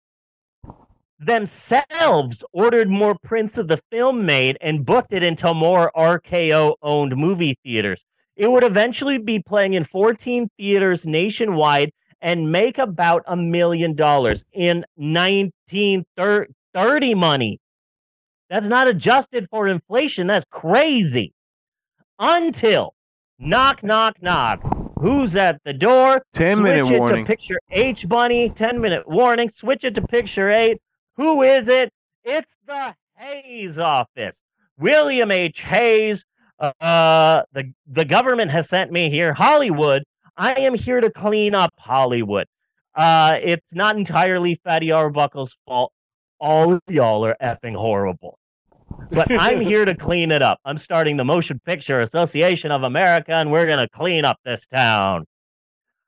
themselves ordered more prints of the film made and booked it into more RKO owned movie theaters. It would eventually be playing in 14 theaters nationwide and make about a million dollars in 1930 money. That's not adjusted for inflation. That's crazy. Until knock, knock, knock. Who's at the door? 10 Switch minute it warning. to picture H Bunny. 10 minute warning. Switch it to picture eight. Who is it? It's the Hays office. William H. Hays. Uh, the, the government has sent me here. Hollywood I am here to clean up Hollywood. Uh, it's not entirely Fatty Arbuckle's fault. All of y'all are effing horrible. But I'm here to clean it up. I'm starting the Motion Picture Association of America, and we're going to clean up this town.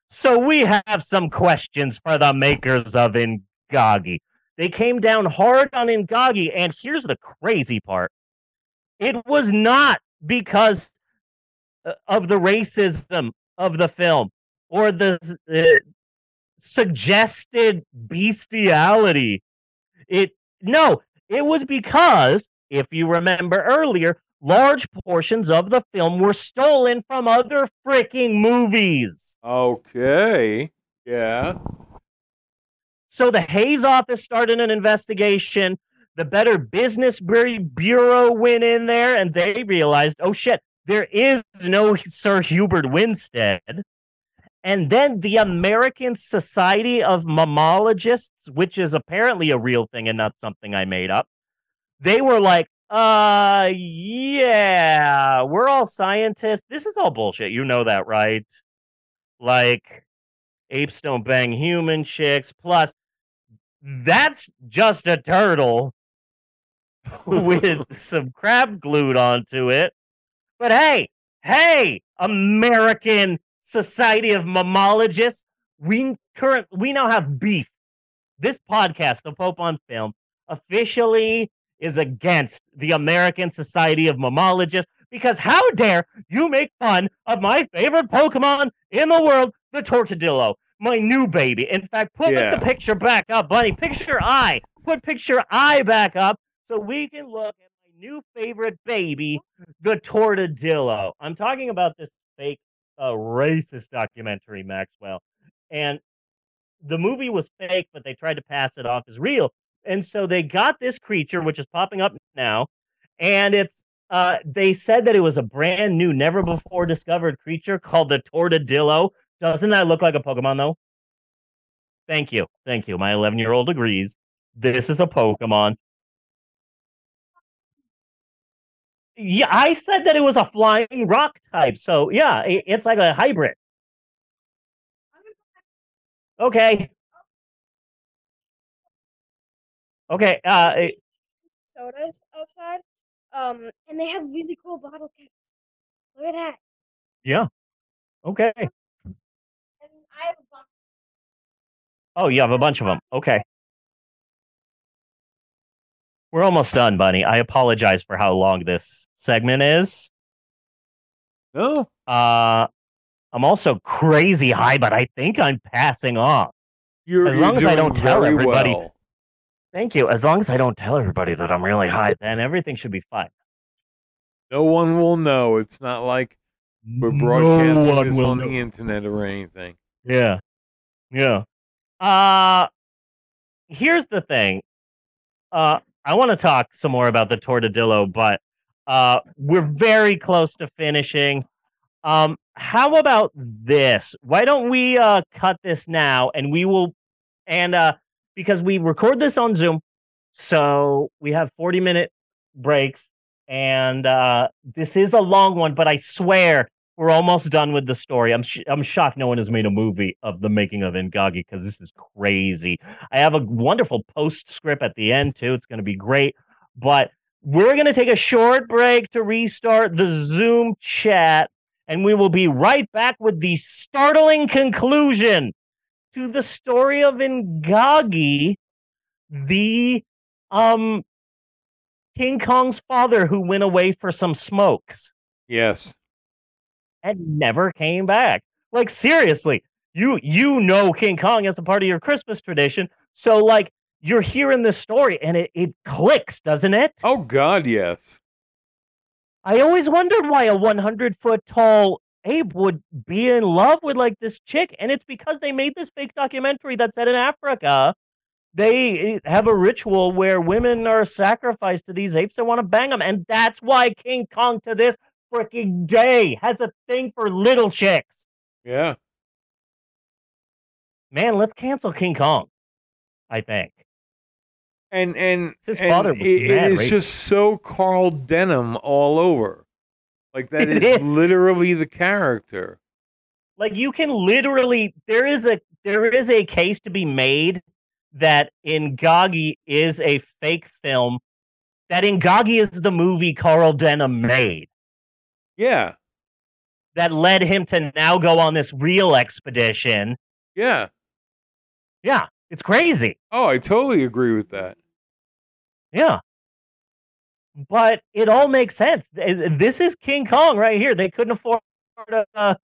So we have some questions for the makers of Ingagi. They came down hard on Ingagi, and here's the crazy part it was not because uh, of the racism of the film or the uh, suggested bestiality. It no, it was because if you remember earlier, large portions of the film were stolen from other freaking movies. Okay. Yeah. So the Hays office started an investigation. The Better Business Bureau went in there and they realized, oh shit, there is no Sir Hubert Winstead. And then the American Society of Mammalogists, which is apparently a real thing and not something I made up, they were like, Uh, yeah, we're all scientists. This is all bullshit. You know that, right? Like, apes don't bang human chicks. Plus, that's just a turtle with some crab glued onto it. But hey, hey, American Society of Mammalogists, we current we now have beef. This podcast, The Pope on Film, officially is against the American Society of Mammalogists because how dare you make fun of my favorite Pokemon in the world, the Tortadillo, my new baby. In fact, put Yeah. the picture back up, buddy. Picture I. Put picture I back up so we can look at my new favorite baby, the Tortadillo. I'm talking about this fake uh, racist documentary, Maxwell. And the movie was fake, but they tried to pass it off as real. And so they got this creature, which is popping up now, and it's uh they said that it was a brand new, never before discovered creature called the Tortadillo. Doesn't that look like a Pokemon though? Thank you. Thank you. My 11 year old agrees. This is a Pokemon. Yeah, I said that it was a flying rock type. So yeah, it- it's like a hybrid. Okay. Okay. Uh, it- sodas outside. Um, and they have really cool bottle caps. Look at that. yeah. Okay. And I have a box. Oh, you have a bunch of them. Okay. We're almost done, Bunny. I apologize for how long this segment is. Oh. Uh, I'm also crazy high, but I think I'm passing off. you're As long as I don't tell everybody. well. Thank you. As long as I don't tell everybody that I'm really high, then everything should be fine. No one will know. It's not like we're No broadcasting one this on know. the internet or anything. Yeah. Yeah. Uh here's the thing. Uh I want to talk some more about the Tortadillo, but uh we're very close to finishing. Um how about this? Why don't we uh cut this now and we will and uh because we record this on Zoom, so we have 40 minute breaks and uh this is a long one, but I swear we're almost done with the story. I'm sh- I'm shocked no one has made a movie of the making of Ingagi because this is crazy. I have a wonderful postscript at the end too. It's going to be great. But we're going to take a short break to restart the Zoom chat, and we will be right back with the startling conclusion to the story of Ingagi, the um King Kong's father who went away for some smokes Yes. And never came back. Like seriously, you you know King Kong as a part of your Christmas tradition. So like you're hearing this story and it, it clicks, doesn't it? Oh God, yes. I always wondered why a 100 foot tall ape would be in love with like this chick, and it's because they made this fake documentary that said in Africa they eh, have a ritual where women are sacrificed to these apes that want to bang them, and that's why King Kong to this freaking day has a thing for little chicks. Yeah. Man, let's cancel King Kong. I think. And and, His and father was it- mad it is racist. just so Carl Denham all over. Like that is is. literally the character. like you can literally there is a there is a case to be made that Ingagi is a fake film that Ingagi is the movie Carl Denham made Yeah. that led him to now go on this real expedition. Yeah. Yeah, it's crazy. Oh, I totally agree with that. Yeah. But it all makes sense. This is King Kong right here. They couldn't afford a uh,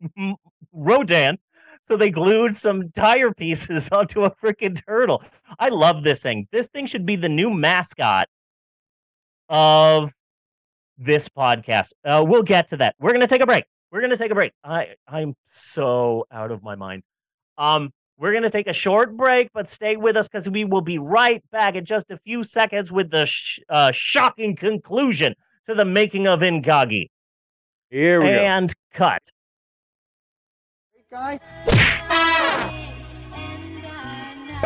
Rodan, so they glued some tire pieces onto a freaking turtle. I love this thing. This thing should be the new mascot of this podcast. Uh, we'll get to that. We're gonna take a break. We're gonna take a break. I I'm so out of my mind. Um, we're going to take a short break, but stay with us because we will be right back in just a few seconds with the sh- uh, shocking conclusion to the making of Ingagi. Here we go. And cut. Guy?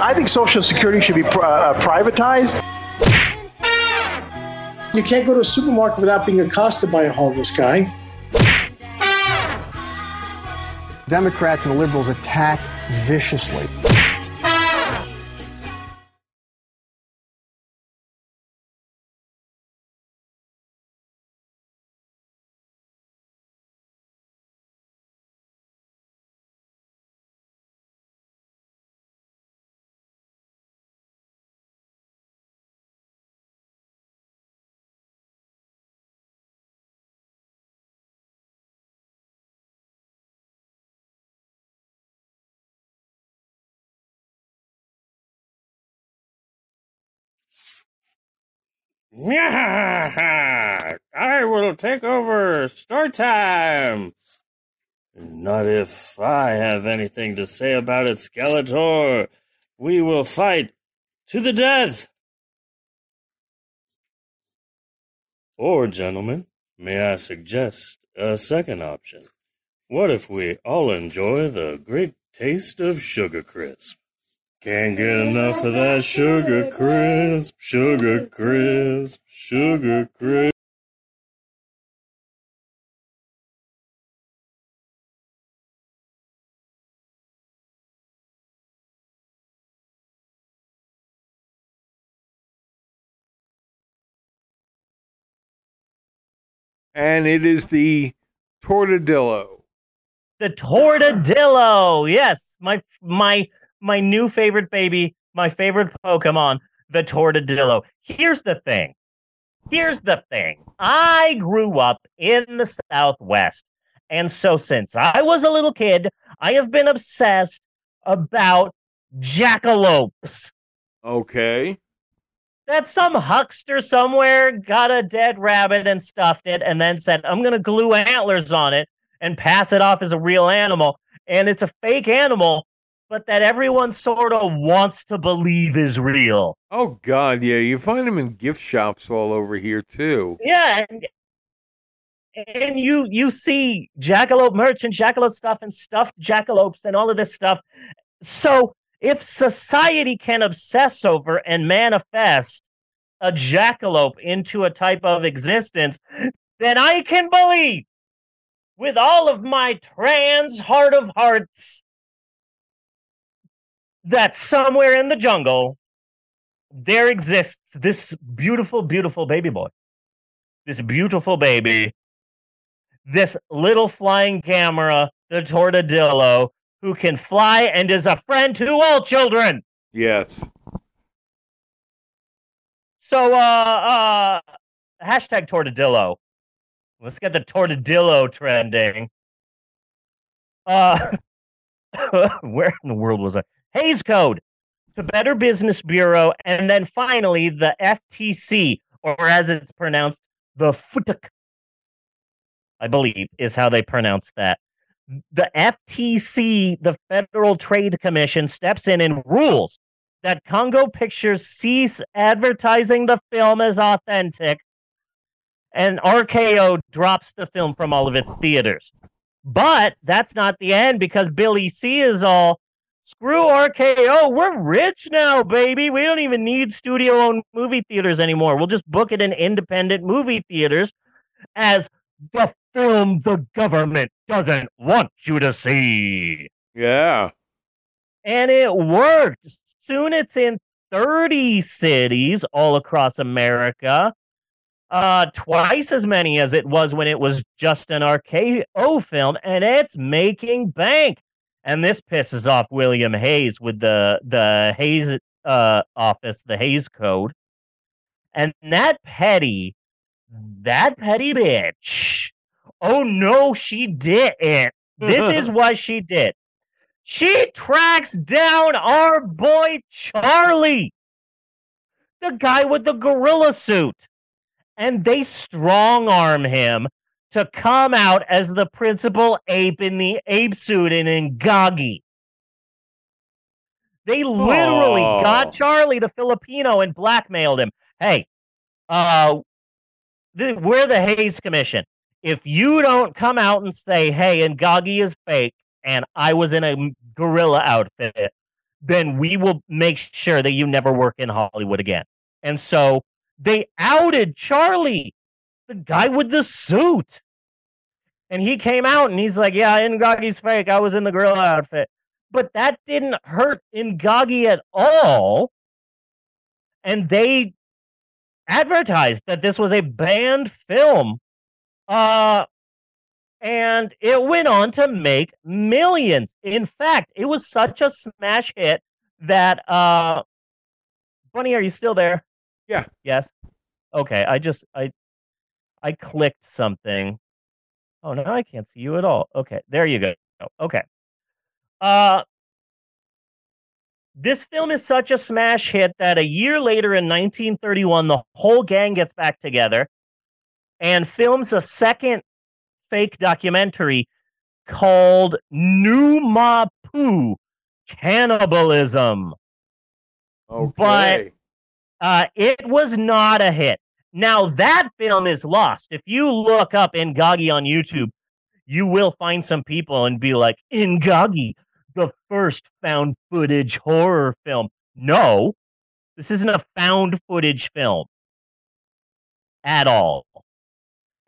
I think Social Security should be pri- uh, privatized. You can't go to a supermarket without being accosted by a homeless guy. Democrats and liberals attack viciously. I will take over. Start time. Not if I have anything to say about it, Skeletor. We will fight to the death. Or, gentlemen, may I suggest a second option? What if we all enjoy the great taste of Sugar Crisp? Can't get enough of that sugar crisp, sugar crisp, sugar crisp. And it is the tortadillo. The Tortadillo. Yes, my my my new favorite baby, my favorite Pokemon, the Tortadillo. Here's the thing. Here's the thing. I grew up in the Southwest. And so since I was a little kid, I have been obsessed about jackalopes. Okay. That some huckster somewhere got a dead rabbit and stuffed it and then said, I'm going to glue antlers on it and pass it off as a real animal. And it's a fake animal, but that everyone sort of wants to believe is real. Oh God, yeah, you find them in gift shops all over here too. Yeah, and, and you you see jackalope merch and jackalope stuff and stuffed jackalopes and all of this stuff. So if society can obsess over and manifest a jackalope into a type of existence, then I can believe with all of my trans heart of hearts that somewhere in the jungle there exists this beautiful, beautiful baby boy. This beautiful baby. This little flying camera, the tortadillo, who can fly and is a friend to all children. Yes. So, uh, uh, hashtag tortadillo. Let's get the tortadillo trending. Uh, where in the world was I? Hays Code to Better Business Bureau, and then finally the FTC, or as it's pronounced, the FTC, I believe is how they pronounce that. The FTC, the Federal Trade Commission, steps in and rules that Congo Pictures cease advertising the film as authentic, and RKO drops the film from all of its theaters. But that's not the end because Billy C is all screw RKO. We're rich now, baby. We don't even need studio owned movie theaters anymore. We'll just book it in independent movie theaters as the film the government doesn't want you to see. Yeah. And it worked. Soon it's in 30 cities all across America. Uh, twice as many as it was when it was just an RKO film, and it's making bank. And this pisses off William Hays with the the Hays uh office, the Hays Code. And that petty, that petty bitch. Oh no, she didn't. This is what she did. She tracks down our boy Charlie, the guy with the gorilla suit, and they strong arm him to come out as the principal ape in the ape suit in Ingagi. They literally Oh. got Charlie the Filipino and blackmailed him. Hey, uh, the, we're the Hays Commission. If you don't come out and say, "Hey, Ingagi is fake," and I was in a gorilla outfit, then we will make sure that you never work in Hollywood again. And so they outed Charlie, the guy with the suit. And he came out and he's like, Yeah, Ingagi's fake. I was in the gorilla outfit. But that didn't hurt Ingagi at all. And they advertised that this was a banned film. Uh and it went on to make millions. In fact, it was such a smash hit that uh Bunny, are you still there? Yeah. Yes. Okay. I just I I clicked something. Oh no, I can't see you at all. Okay, there you go. Okay. Uh this film is such a smash hit that a year later in 1931, the whole gang gets back together and films a second fake documentary called Numa Poo Cannibalism. Okay. Uh, it was not a hit. Now that film is lost. If you look up Ingagi on YouTube, you will find some people and be like, Ingagi, the first found footage horror film. No, this isn't a found footage film at all.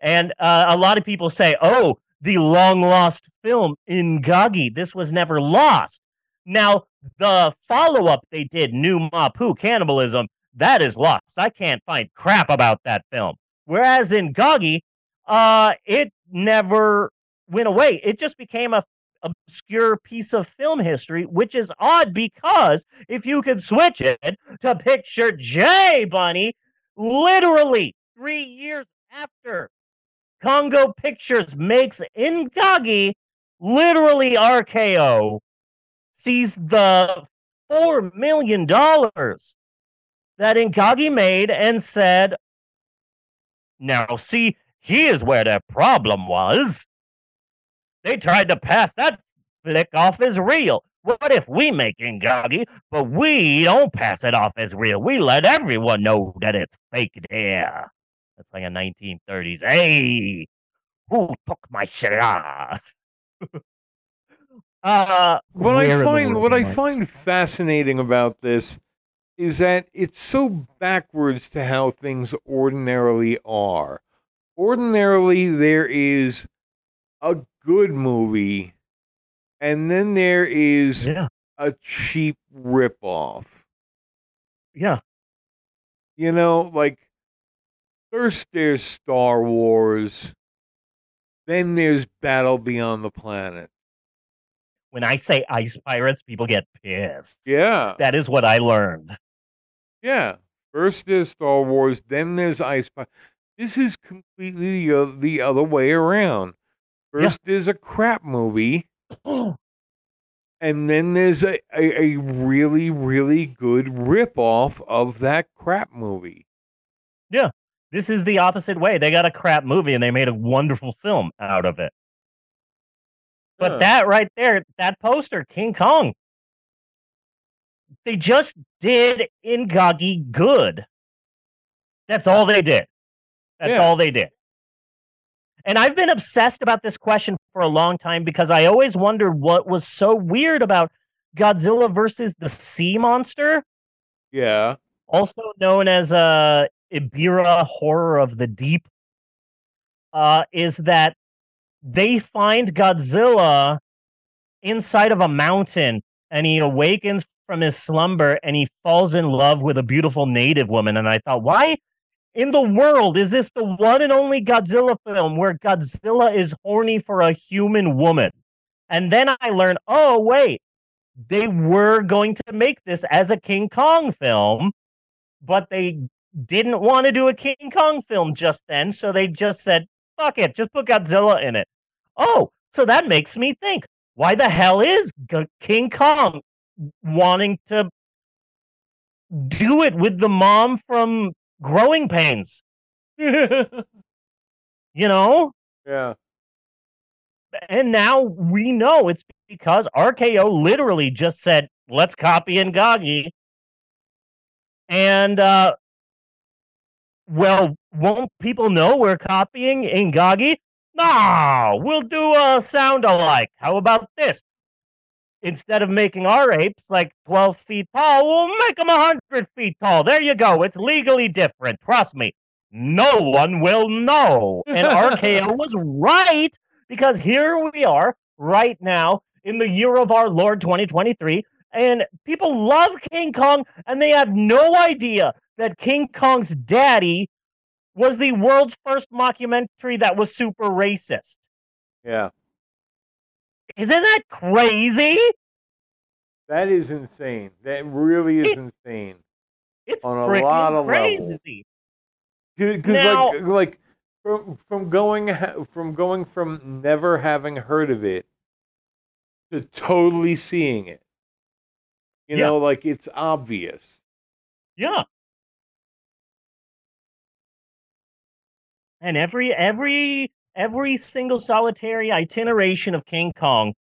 And uh, a lot of people say, oh, the long lost film Ingagi. This was never lost. Now, the follow up they did, New Mapu Cannibalism, that is lost. I can't find crap about that film. Whereas Ingagi, uh, it never went away. It just became a obscure piece of film history, which is odd because if you could switch it to Picture J, Bunny, literally three years after Congo Pictures makes Ingagi, literally RKO sees the four million dollars that Ingagi made and said, Now, see, here's where the problem was. They tried to pass that flick off as real. What if we make Ingagi, but we don't pass it off as real? We let everyone know that it's fake there. That's like a 1930s. Hey, who took my shiraz? uh, What I find what I find fascinating about this is that it's so backwards to how things ordinarily are. Ordinarily, there is a good movie, and then there is Yeah, a cheap ripoff. yeah. You know, like first there's Star Wars, then there's Battle Beyond the Planet. When I say ice pirates, people get pissed. Yeah. That is what I learned. Yeah. First there's Star Wars, then there's Ice Pirates. This is completely the, oth- the other way around. Yeah. First there's a crap movie, and then there's a, a, a really, really good ripoff of that crap movie. Yeah. This is the opposite way. They got a crap movie and they made a wonderful film out of it. But Huh. that right there, that poster, King Kong, they just did Ingagi good. That's all they did. That's Yeah. all they did. And I've been obsessed about this question for a long time because I always wondered what was so weird about Godzilla versus the sea monster, Yeah. also known as uh, Ebirah horror of the deep, uh, is that they find Godzilla inside of a mountain and he awakens from his slumber and he falls in love with a beautiful native woman. And I thought, why in the world is this the one and only Godzilla film where Godzilla is horny for a human woman? And then I learned, oh, wait, they were going to make this as a King Kong film, but they didn't want to do a King Kong film just then. So they just said, fuck it, just put Godzilla in it. Oh, so that makes me think why the hell is G- King Kong wanting to do it with the mom from Growing Pains? You know? yeah. And now we know it's because RKO literally just said, let's copy Ingagi. And, uh, well, won't people know we're copying Ingagi? No, we'll do a sound alike. How about this? instead of making our apes like 12 feet tall, we'll make them 100 feet tall. There you go. It's legally different. Trust me. No one will know. And RKO was right because here we are right now in the year of our Lord 2023. And people love King Kong and they have no idea that King Kong's daddy was the world's first mockumentary that was super racist. Yeah. Isn't that crazy? That is insane. That really is It- insane. It's On a lot of crazy. levels. Because like like from from going from going from never having heard of it to totally seeing it. You Yeah. know, like it's obvious. Yeah. And every every every single solitary itineration of King Kong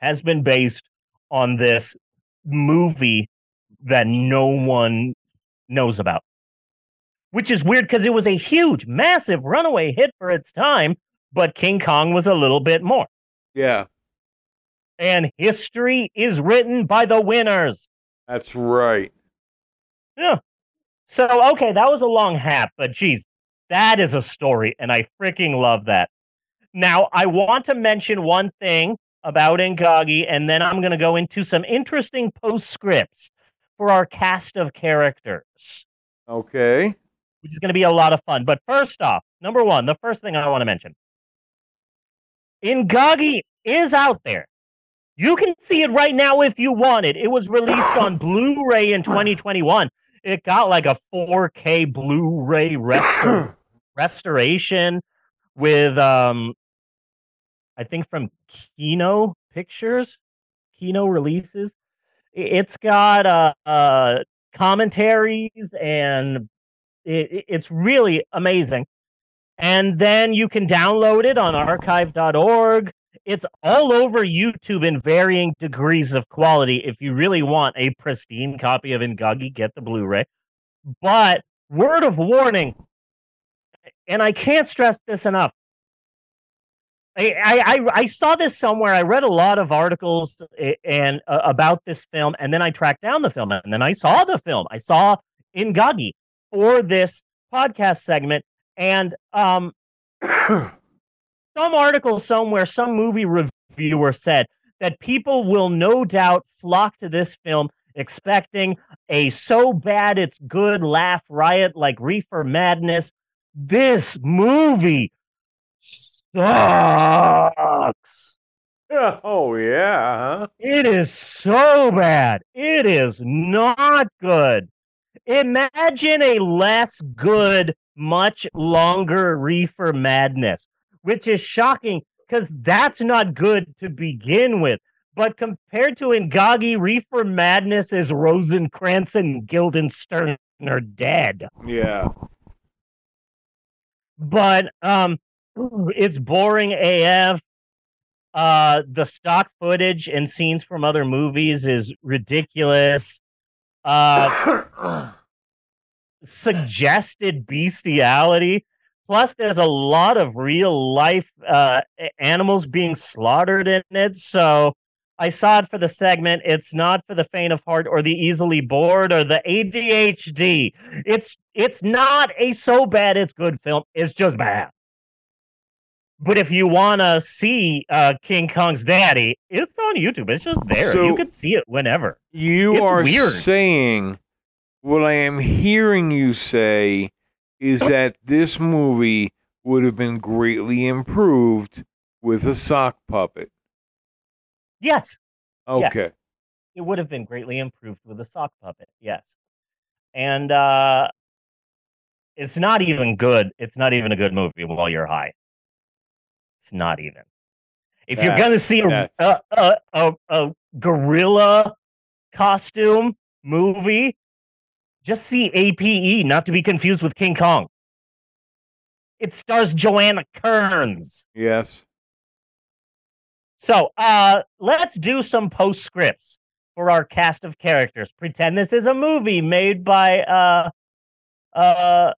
has been based on this movie that no one knows about. Which is weird because it was a huge, massive runaway hit for its time, but King Kong was a little bit more. Yeah, And history is written by the winners. that's right. Yeah. So, okay, that was a long hat, but geez, that is a story, and I freaking love that. Now, I want to mention one thing about Ingagi, and then I'm going to go into some interesting postscripts for our cast of characters, Okay. which is going to be a lot of fun. But first off, number one, the first thing I want to mention Ingagi is out there. You can see it right now if you want it. It was released on Blu ray in 2021. It got like a 4K Blu ray restor- restoration with, um, I think from Kino Pictures, Kino releases. It's got uh, uh, commentaries and it, it- it's really amazing. And then you can download it on archive.org. It's all over YouTube in varying degrees of quality. If you really want a pristine copy of Ingagi, get the Blu ray. But, word of warning, and I can't stress this enough. I, I, I- saw this somewhere. I read a lot of articles and uh, about this film, and then I tracked down the film, and then I saw the film. I saw Ingagi for this podcast segment, and um, some article somewhere, some movie reviewer said that people will no doubt flock to this film expecting a so bad it's good laugh riot like Reefer Madness. This movie sucks. oh yeah. Huh? It is so bad. It is not good. Imagine a less good, much longer Reefer Madness, which is shocking because that's not good to begin with. But compared to Ingagi, Reefer Madness is Rosencrantz and Guildenstern are dead. Yeah. But um, it's boring AF. Uh, the stock footage and scenes from other movies is ridiculous. Uh, suggested bestiality. Plus, there's a lot of real life uh, animals being slaughtered in it. So I saw it for the segment. It's not for the faint of heart or the easily bored or the ADHD. It's it's not a so bad it's good film. It's just bad. But if you want to see uh, King Kong's daddy, it's on YouTube. It's just there. So- you can see it whenever. You It's are weird. saying what I am hearing you say is that this movie would have been greatly improved with a sock puppet. Yes, Okay. Yes. it would have been greatly improved with a sock puppet. Yes, and uh, it's not even good. It's not even a good movie while you're high. It's not even. If you're gonna see a, a, a, a, a gorilla costume movie, just see APE, not to be confused with King Kong. It stars Joanna Kerns. Yes. So uh let's do some postscripts for our cast of characters. Pretend this is a movie made by uh uh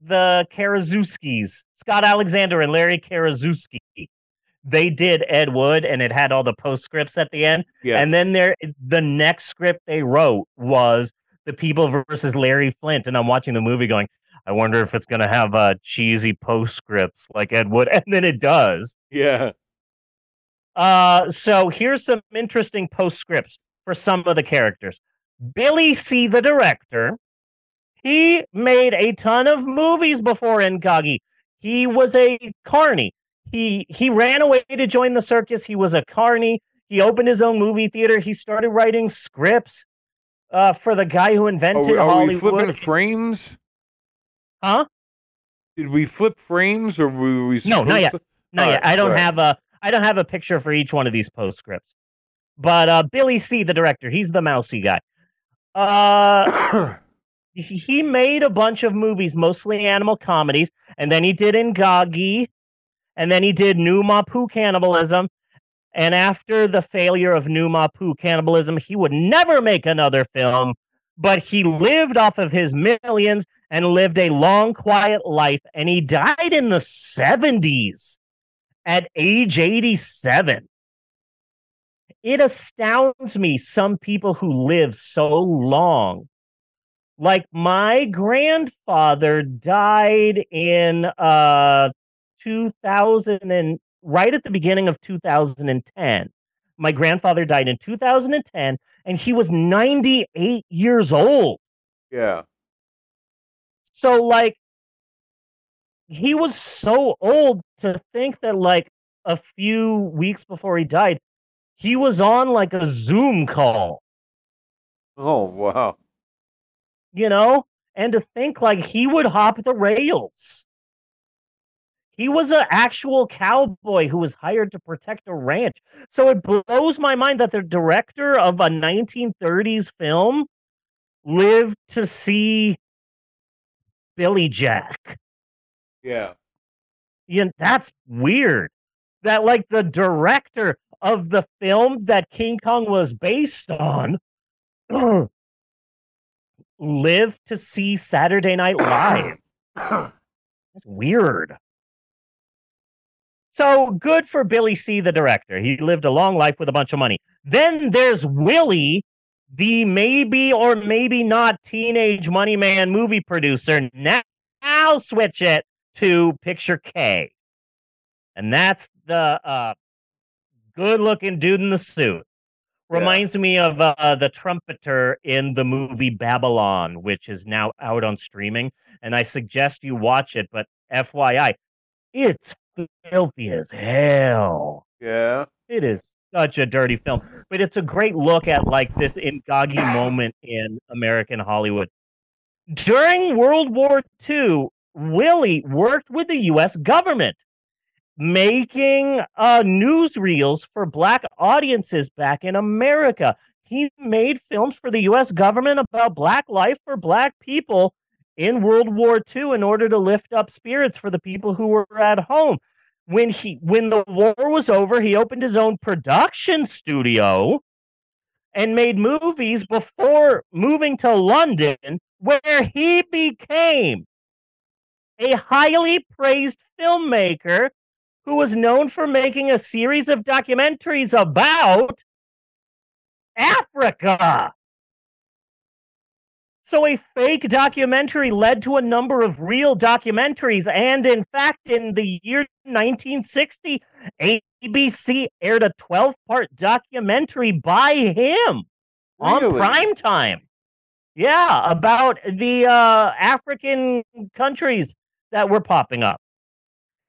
the Karaszewskis, Scott Alexander and Larry Karaszewski. they did Ed Wood, and it had all the postscripts at the end. Yeah. And then there, the next script they wrote was the people versus Larry Flynt, and I'm watching the movie going, I wonder if it's gonna have uh, cheesy postscripts like Ed Wood, and then it does. yeah. Uh, so here's some interesting postscripts for some of the characters. Billy C, the director, he made a ton of movies before Ingagi. He was a carny. He he ran away to join the circus. He was a carny. He opened his own movie theater. He started writing scripts uh, for the guy who Are invented we, are we Hollywood. flipping frames? Huh? Did we flip frames or were we? No, not yet. to- No, All yeah, right, I don't right. have a I don't have a picture for each one of these postscripts. But uh Billy C, the director, he's the mousy guy. Uh he- made a bunch of movies, mostly animal comedies, and then he did Ingagi, and then he did New Mapu Cannibalism. And after the failure of New Mapu Cannibalism, he would never make another film, but he lived off of his millions and lived a long, quiet life. And he died in the 70s at age 87. It astounds me some people who live so long. Like my grandfather died in uh 2000 and right at the beginning of 2010. My grandfather died in 2010 and he was 98 years old. Yeah. So like he was so old to think that like a few weeks before he died, he was on like a Zoom call, Oh wow. you know? And to think like he would hop the rails. He was an actual cowboy who was hired to protect a ranch. So it blows my mind that the director of a 1930s film lived to see Billy Jack. Yeah. you know, that's weird. That like the director of the film that King Kong was based on lived to see Saturday Night Live. That's weird. So good for Billy C, the director. He lived a long life with a bunch of money. Then there's Willie, the maybe or maybe not teenage money man movie producer. Now, now switch it to picture K. And that's the uh, good looking dude in the suit. Yeah. Reminds me of uh, the trumpeter in the movie Babylon, which is now out on streaming. And I suggest you watch it, but FYI, it's filthy as hell. Yeah. It is such a dirty film, but it's a great look at like this Ingagi moment in American Hollywood. During World War II, Willie worked with the US government making uh, newsreels for black audiences back in America. He made films for the US government about black life for black people in World War II in order to lift up spirits for the people who were at home. When he when the war was over, he opened his own production studio and made movies before moving to London where he became a highly praised filmmaker who was known for making a series of documentaries about Africa. So, a fake documentary led to a number of real documentaries. And in fact, in the year 1960, ABC aired a 12 part documentary by him on Really? prime time. Yeah, about the uh, African countries that were popping up.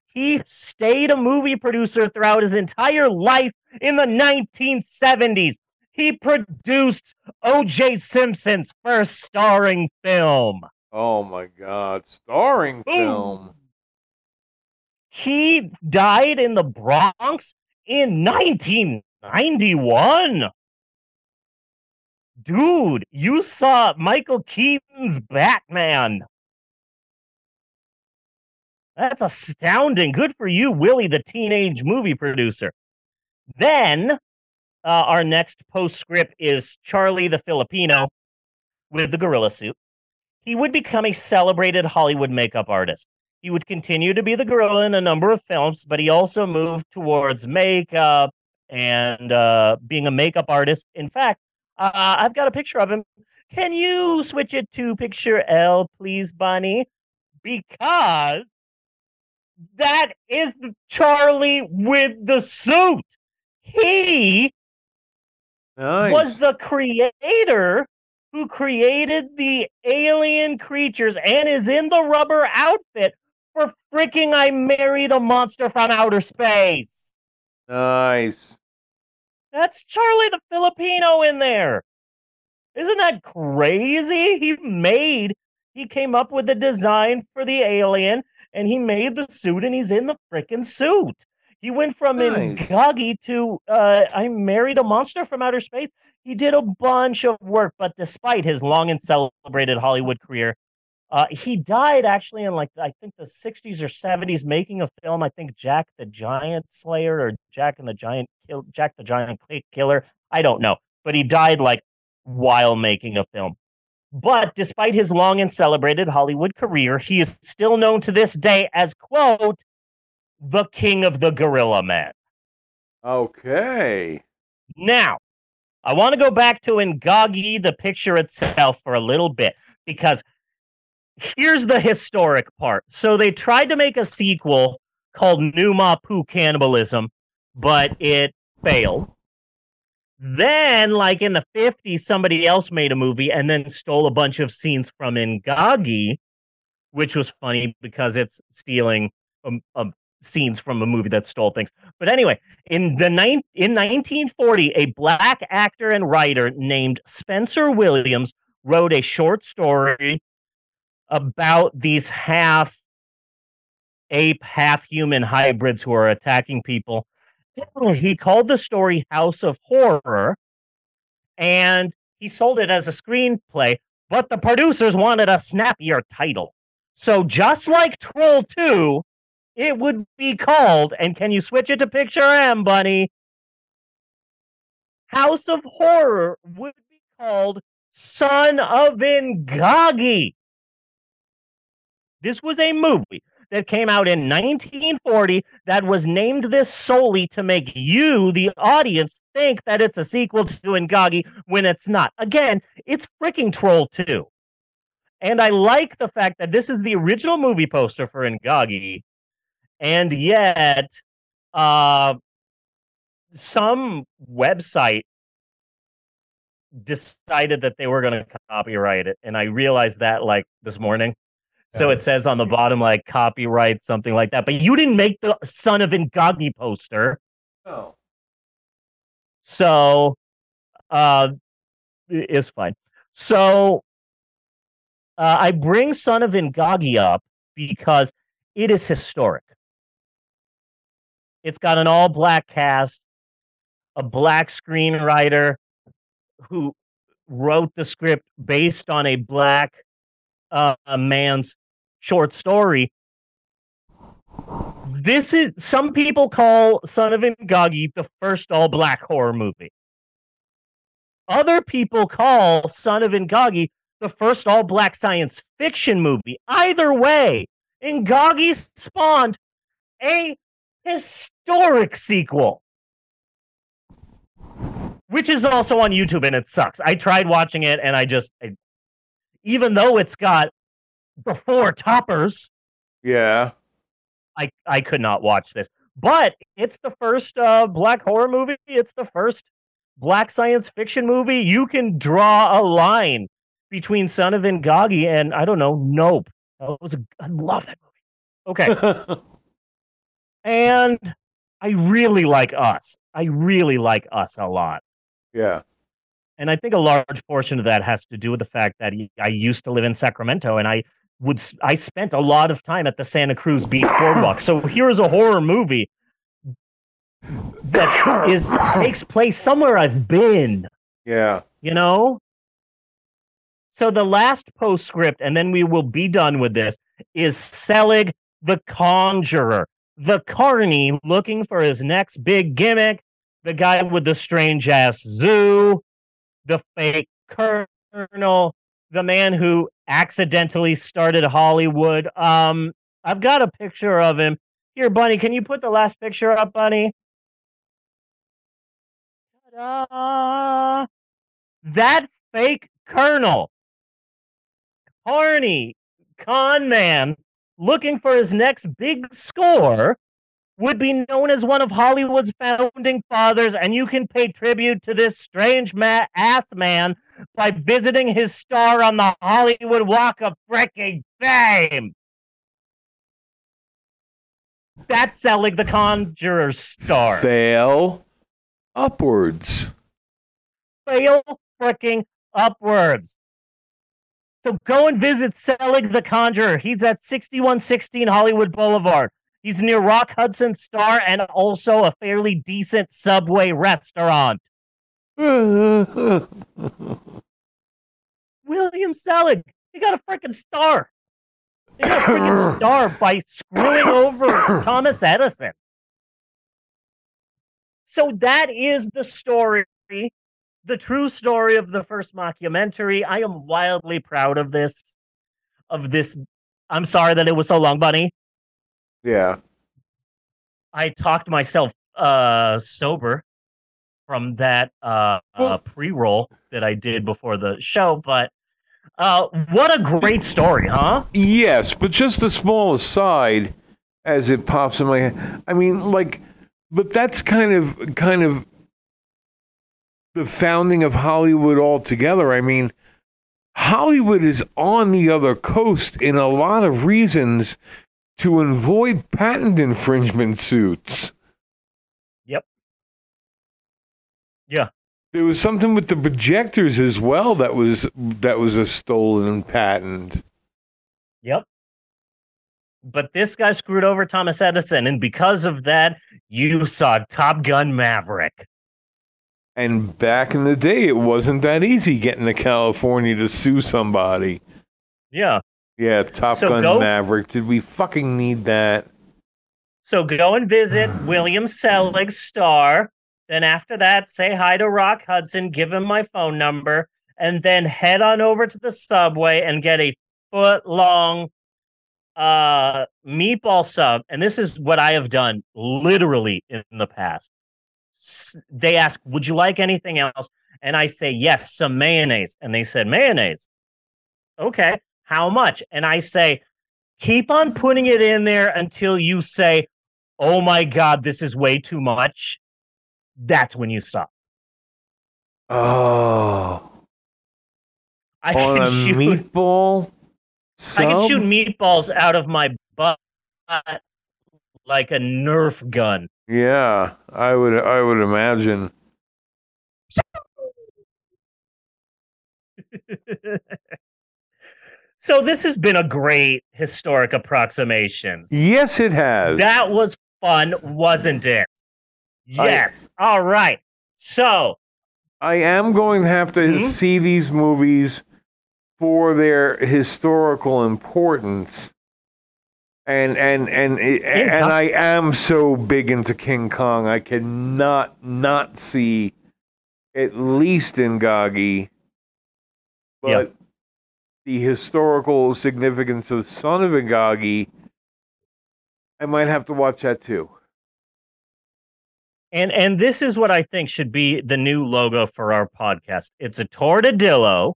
He stayed a movie producer throughout his entire life in the 1970s. He produced O.J. Simpson's first starring film. Oh my God. Starring Boom. film. He died in the Bronx in 1991. Dude, you saw Michael Keaton's Batman. That's astounding. Good for you, Willie, the teenage movie producer. Then uh, our next postscript is Charlie the Filipino with the gorilla suit. He would become a celebrated Hollywood makeup artist. He would continue to be the gorilla in a number of films, but he also moved towards makeup and uh, being a makeup artist. In fact, uh, I've got a picture of him. Can you switch it to picture L, please, Bunny? Because that is the Charlie with the suit. He Nice. was the creator who created the alien creatures and is in the rubber outfit for freaking I married a monster from outer space. nice. That's Charlie the Filipino in there. Isn't that crazy? He made, he came up with the design for the alien and he made the suit and he's in the freaking suit. He went from Nice. Ingagi to uh, I married a monster from outer space. He did a bunch of work, but despite his long and celebrated Hollywood career, uh, he died actually in like I think the 60s or 70s making a film. I think Jack the Giant Slayer or Jack and the Giant Kill Jack the Giant Killer. I don't know, but he died like while making a film. But despite his long and celebrated Hollywood career, he is still known to this day as quote the king of the gorilla man. Okay. Now, I want to go back to Ingagi, the picture itself, for a little bit because here's the historic part. So they tried to make a sequel called Numa Poo Cannibalism, but it failed. Then, like in the 50s, somebody else made a movie and then stole a bunch of scenes from Ingagi, which was funny because it's stealing um, um, scenes from a movie that stole things. But anyway, in the nine in 1940, a black actor and writer named Spencer Williams wrote a short story about these half ape, half human hybrids who are attacking people. Oh, he called the story House of Horror, and he sold it as a screenplay. But the producers wanted a snappier title. So just like Troll 2, it would be called, and can you switch it to picture M, Bunny? House of Horror would be called Son of Ingagi. This was a movie that came out in 1940 that was named this solely to make you, the audience, think that it's a sequel to Ingagi when it's not. Again, it's freaking Troll 2. And I like the fact that this is the original movie poster for Ingagi, and yet uh, some website decided that they were going to copyright it. And I realized that like this morning. So it says on the bottom, like copyright, something like that. But you didn't make the Son of Ingagi poster. Oh. So uh, it's fine. So uh, I bring Son of Ingagi up because it is historic. It's got an all black cast, a black screenwriter who wrote the script based on a black uh, a man's short story. This is some people call Son of Ingagi the first all black horror movie. Other people call Son of Ingagi the first all black science fiction movie. Either way, Ingagi spawned a historic sequel, which is also on YouTube and it sucks. I tried watching it and I just, I, even though it's got the four toppers, Yeah. I, I could not watch this. But it's the first uh, black horror movie. It's the first black science fiction movie. You can draw a line between Son of Ingagi and I don't know, Nope. That was a, I love that movie. Okay. and I really like Us. I really like Us a lot. yeah. And I think a large portion of that has to do with the fact that I used to live in Sacramento and I would I spent a lot of time at the Santa Cruz Beach Boardwalk. So here is a horror movie that is takes place somewhere I've been, Yeah. you know? So the last postscript, and then we will be done with this, is Selig the Conjurer. The carney looking for his next big gimmick, the guy with the strange ass zoo, the fake colonel, the man who accidentally started Hollywood. Um, I've got a picture of him. Here, Bunny, can you put the last picture up, Bunny? Ta-da! That fake colonel, Carney, con man, looking for his next big score, would be known as one of Hollywood's founding fathers, and you can pay tribute to this strange ma- ass man by visiting his star on the Hollywood Walk of Freaking Fame. That's Selig the Conjurer's star. Fail upwards. Fail freaking upwards. So go and visit Selig the Conjurer. He's at 6116 Hollywood Boulevard. He's near Rock Hudson Star and also a fairly decent Subway restaurant. William Selig, he got a freaking star. He got a freaking star by screwing over Thomas Edison. So that is the story, the true story of the first mockumentary. I am wildly proud of this. Of this, I'm sorry that it was so long, Bunny. Yeah. I talked myself uh sober from that uh, uh pre-roll that I did before the show, but uh what a great story, huh? Yes, but just a small aside as it pops in my head. I mean, like, but that's kind of kind of the founding of Hollywood altogether. I mean, Hollywood is on the other coast in a lot of reasons to avoid patent infringement suits. Yep. Yeah. There was something with the projectors as well that was that was a stolen patent. Yep. But this guy screwed over Thomas Edison, and because of that, you saw Top Gun Maverick. And back in the day, it wasn't that easy getting to California to sue somebody. Yeah. Yeah, Top So Gun go- Maverick. Did we fucking need that? So go and visit William Selig's star. Then after that, say hi to Rock Hudson, give him my phone number, and then head on over to the subway and get a foot long uh meatball sub. And this is what I have done literally in the past. S- They ask, Would you like anything else? And I say, Yes, some mayonnaise. And they said, Mayonnaise. Okay. How much? And I say, Keep on putting it in there until you say, Oh my God, this is way too much. That's when you stop. Oh, I on can shoot meatball. I can shoot meatballs out of my butt like a Nerf gun. Yeah, I would. I would imagine. so this has been a great historic approximation. Yes, it has. That was fun, wasn't it? Yes. All right. So I am going to have to Mhm. see these movies for their historical importance. And and and and Kong. I am so big into King Kong, I cannot not see at least Ingagi, but Yep. The historical significance of Son of Ingagi, I might have to watch that too. And and this is what I think should be the new logo for our podcast. It's a tortadillo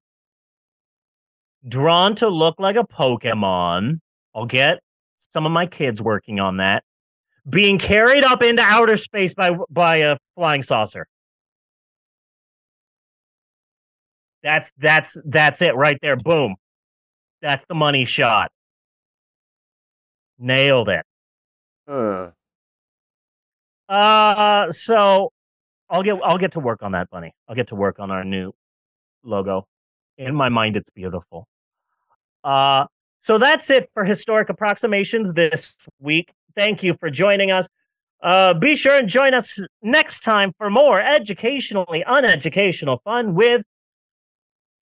drawn to look like a Pokemon. I'll get some of my kids working on that. Being carried up into outer space by by a flying saucer. That's that's that's it right there. Boom. That's the money shot. Nailed it. Uh, Uh, so I'll get I'll get to work on that, Bunny. I'll get to work on our new logo. In my mind, it's beautiful. Uh, so that's it for historic approximations this week. Thank you for joining us. Uh, be sure and join us next time for more educationally uneducational fun with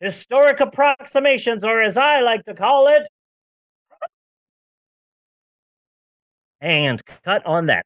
historic approximations, or as I like to call it, and cut on that.